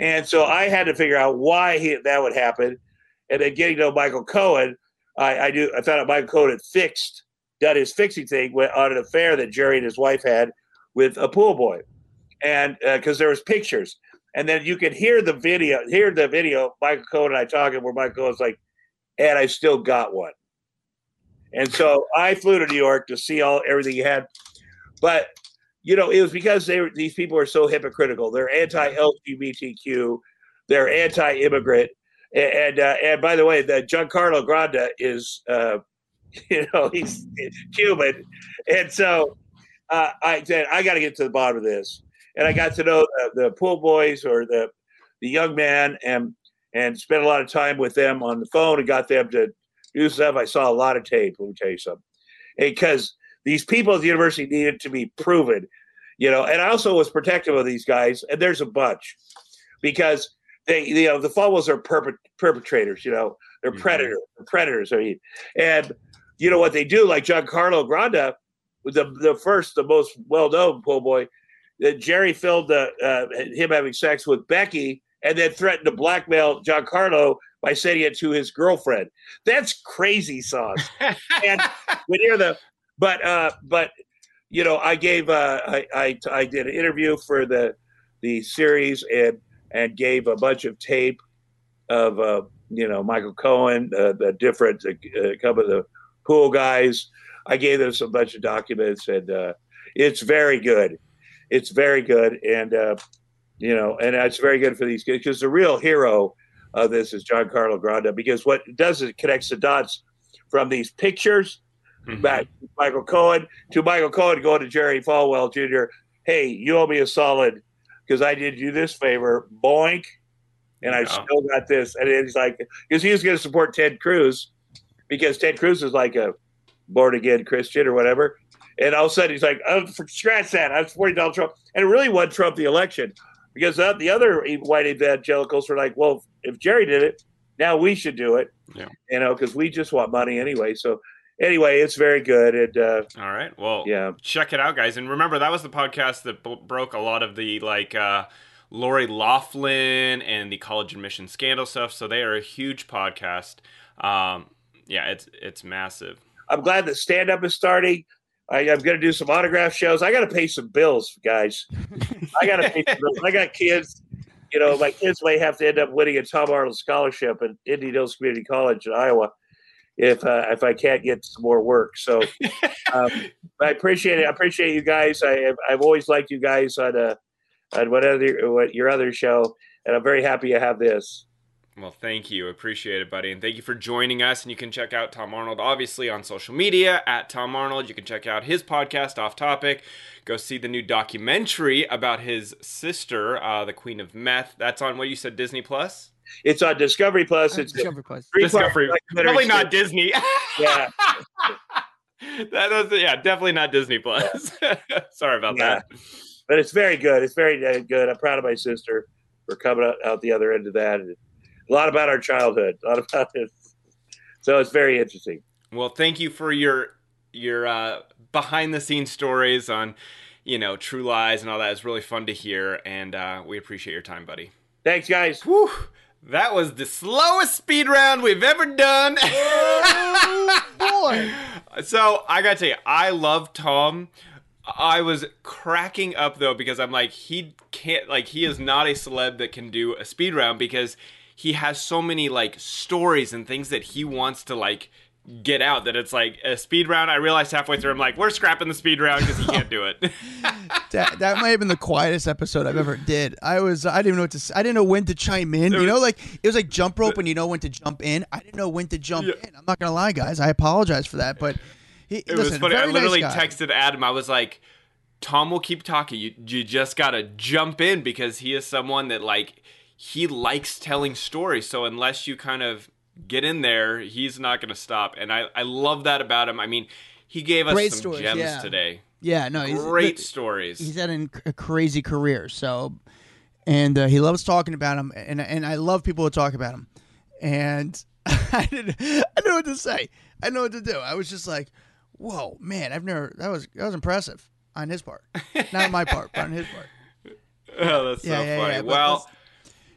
Speaker 3: and so I had to figure out why he, that would happen. And then getting to Michael Cohen, I, I knew I found out Michael Cohen had fixed done his fixing thing on an affair that Jerry and his wife had with a pool boy, and because there was pictures, and then you could hear the video, hear the video. Michael Cohen and I talking, where Michael was like, "And I still got one." And so I flew to New York to see all everything he had, but you know it was because they were, these people are so hypocritical. They're anti-LGBTQ, they're anti-immigrant, and and, uh, and by the way, the Giancarlo Granda is, uh, you know, he's Cuban, and so uh, I said I got to get to the bottom of this, and I got to know the, the pool boys or the the young man, and and spent a lot of time with them on the phone and got them to do stuff. I saw a lot of tape. Let me tell you something, because these people at the university needed to be proven, you know. And I also was protective of these guys, and there's a bunch because they, you know, the Falwells are perpet- perpetrators. You know, they're
Speaker 1: Mhm.
Speaker 3: predators. Predators. I mean, and you know what they do, like Giancarlo Granda, the the first, the most well known pool boy. That Jerry filmed the, uh, him having sex with Becky, and then threatened to blackmail Giancarlo by sending it to his girlfriend. That's crazy sauce. And when you're the, but uh, but you know, I gave uh, I, I I did an interview for the the series and and gave a bunch of tape of uh, you know Michael Cohen, uh, the different uh, a couple of the pool guys. I gave them some bunch of documents, and uh, it's very good. It's very good, and uh, you know, and it's very good for these kids because the real hero of this is Giancarlo Granda. Because what it does is it connects the dots from these pictures
Speaker 1: Mhm.
Speaker 3: back to Michael Cohen to Michael Cohen going to Jerry Falwell Jr. Hey, you owe me a solid because I did you this favor, boink, and I still got this. And it's like because he was going to support Ted Cruz because Ted Cruz is like a born again Christian or whatever. And all of a sudden he's like, oh, for, scratch that. I'm supporting Donald Trump. And it really won Trump the election because uh, the other white evangelicals were like, well, if Jerry did it, now we should do it.
Speaker 1: Yeah.
Speaker 3: You know, because we just want money anyway. So anyway, it's very good. And uh,
Speaker 1: All right. Well,
Speaker 3: yeah,
Speaker 1: check it out, guys. And remember, that was the podcast that b- broke a lot of the like uh, Lori Loughlin and the college admission scandal stuff. So they are a huge podcast. Um, yeah, it's it's massive.
Speaker 3: I'm glad that stand up is starting. I, I'm going to do some autograph shows. I got to pay some bills, guys. I got to pay some bills. I got kids. You know, my kids may have to end up winning a Tom Arnold scholarship at Indian Hills Community College in Iowa if uh, if I can't get some more work. So um, I appreciate it. I appreciate you guys. I, I've, always liked you guys on uh, on what other what your other show, and I'm very happy to have this.
Speaker 1: Well, thank you. Appreciate it, buddy. And thank you for joining us. And you can check out Tom Arnold, obviously, on social media at Tom Arnold. You can check out his podcast, Off Topic. Go see the new documentary about his sister, uh, the Queen of Meth. That's on what you said, Disney Plus?
Speaker 3: It's on Discovery Plus. It's
Speaker 4: Discovery Plus.
Speaker 1: Discovery.
Speaker 3: documentary
Speaker 1: Probably not. Disney.
Speaker 3: Yeah.
Speaker 1: that was, yeah, definitely not Disney Plus. Sorry about
Speaker 3: Yeah.
Speaker 1: that.
Speaker 3: but it's very good. It's very uh, good. I'm proud of my sister for coming out, out the other end of that. And a lot about our childhood. A lot about it. So it's very interesting.
Speaker 1: Well, thank you for your your uh, behind the scenes stories on, you know, True Lies and all that. It's really fun to hear, and uh, we appreciate your time, buddy.
Speaker 3: Thanks, guys.
Speaker 1: Whew. That was the slowest speed round we've ever done.
Speaker 5: Oh, boy.
Speaker 1: So I gotta tell you, I love Tom. I was cracking up though because I'm like, he can't, like, he is not a celeb that can do a speed round because he has so many like stories and things that he wants to like get out that it's like a speed round. I realized halfway through, I'm like, we're scrapping the speed round because he can't do it.
Speaker 2: that, that might have been the quietest episode I've ever did. I was I didn't know what to say. I didn't know when to chime in. You know, like it was like jump rope and you know when to jump in. I didn't know when to jump
Speaker 1: Yeah.
Speaker 2: in. I'm not gonna lie, guys. I apologize for that, but he,
Speaker 1: It
Speaker 2: listen,
Speaker 1: was funny. I literally
Speaker 2: nice
Speaker 1: texted Adam. I was like, Tom will keep talking. You you just gotta jump in because he is someone that like he likes telling stories. So unless you kind of get in there, he's not gonna stop. And I I love that about him. I mean, he gave us
Speaker 2: Great
Speaker 1: some
Speaker 2: stories,
Speaker 1: gems
Speaker 2: yeah.
Speaker 1: today.
Speaker 2: Yeah, no, he's
Speaker 1: Great
Speaker 2: he's
Speaker 1: stories.
Speaker 2: He's had an, a crazy career, so and uh, he loves talking about him, and and I love people who talk about him. And I didn't, I didn't know what to say. I know what to do. I was just like, "Whoa, man! I've never that was that was impressive on his part, not on my part, but on his part."
Speaker 1: oh, that's
Speaker 2: Yeah,
Speaker 1: so
Speaker 2: yeah,
Speaker 1: funny. well.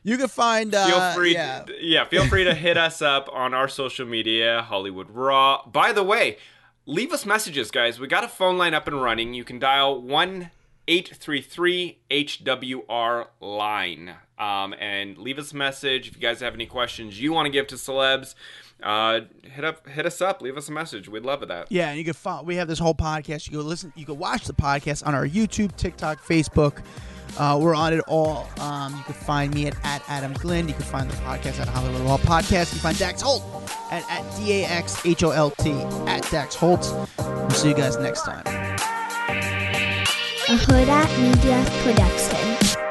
Speaker 2: You can find uh,
Speaker 1: feel free
Speaker 2: yeah.
Speaker 1: yeah. feel free to hit us up on our social media hollywood raw by the way leave us messages guys we got a phone line up and running you can dial 1-833-hwr line um, and leave us a message if you guys have any questions you want to give to celebs uh, hit up hit us up leave us a message we'd love that
Speaker 2: Yeah, and you can follow. We have this whole podcast. You go listen. You can watch the podcast on our YouTube, TikTok, Facebook. Uh, we're on it all. Um, you can find me at, at Adam Glyn. You can find the podcast at Hollywood Raw Podcast. You can find Dax Holt at, at D A X H O L T at Dax Holt. We'll see you guys next time.
Speaker 6: a Hurrdat Media Production.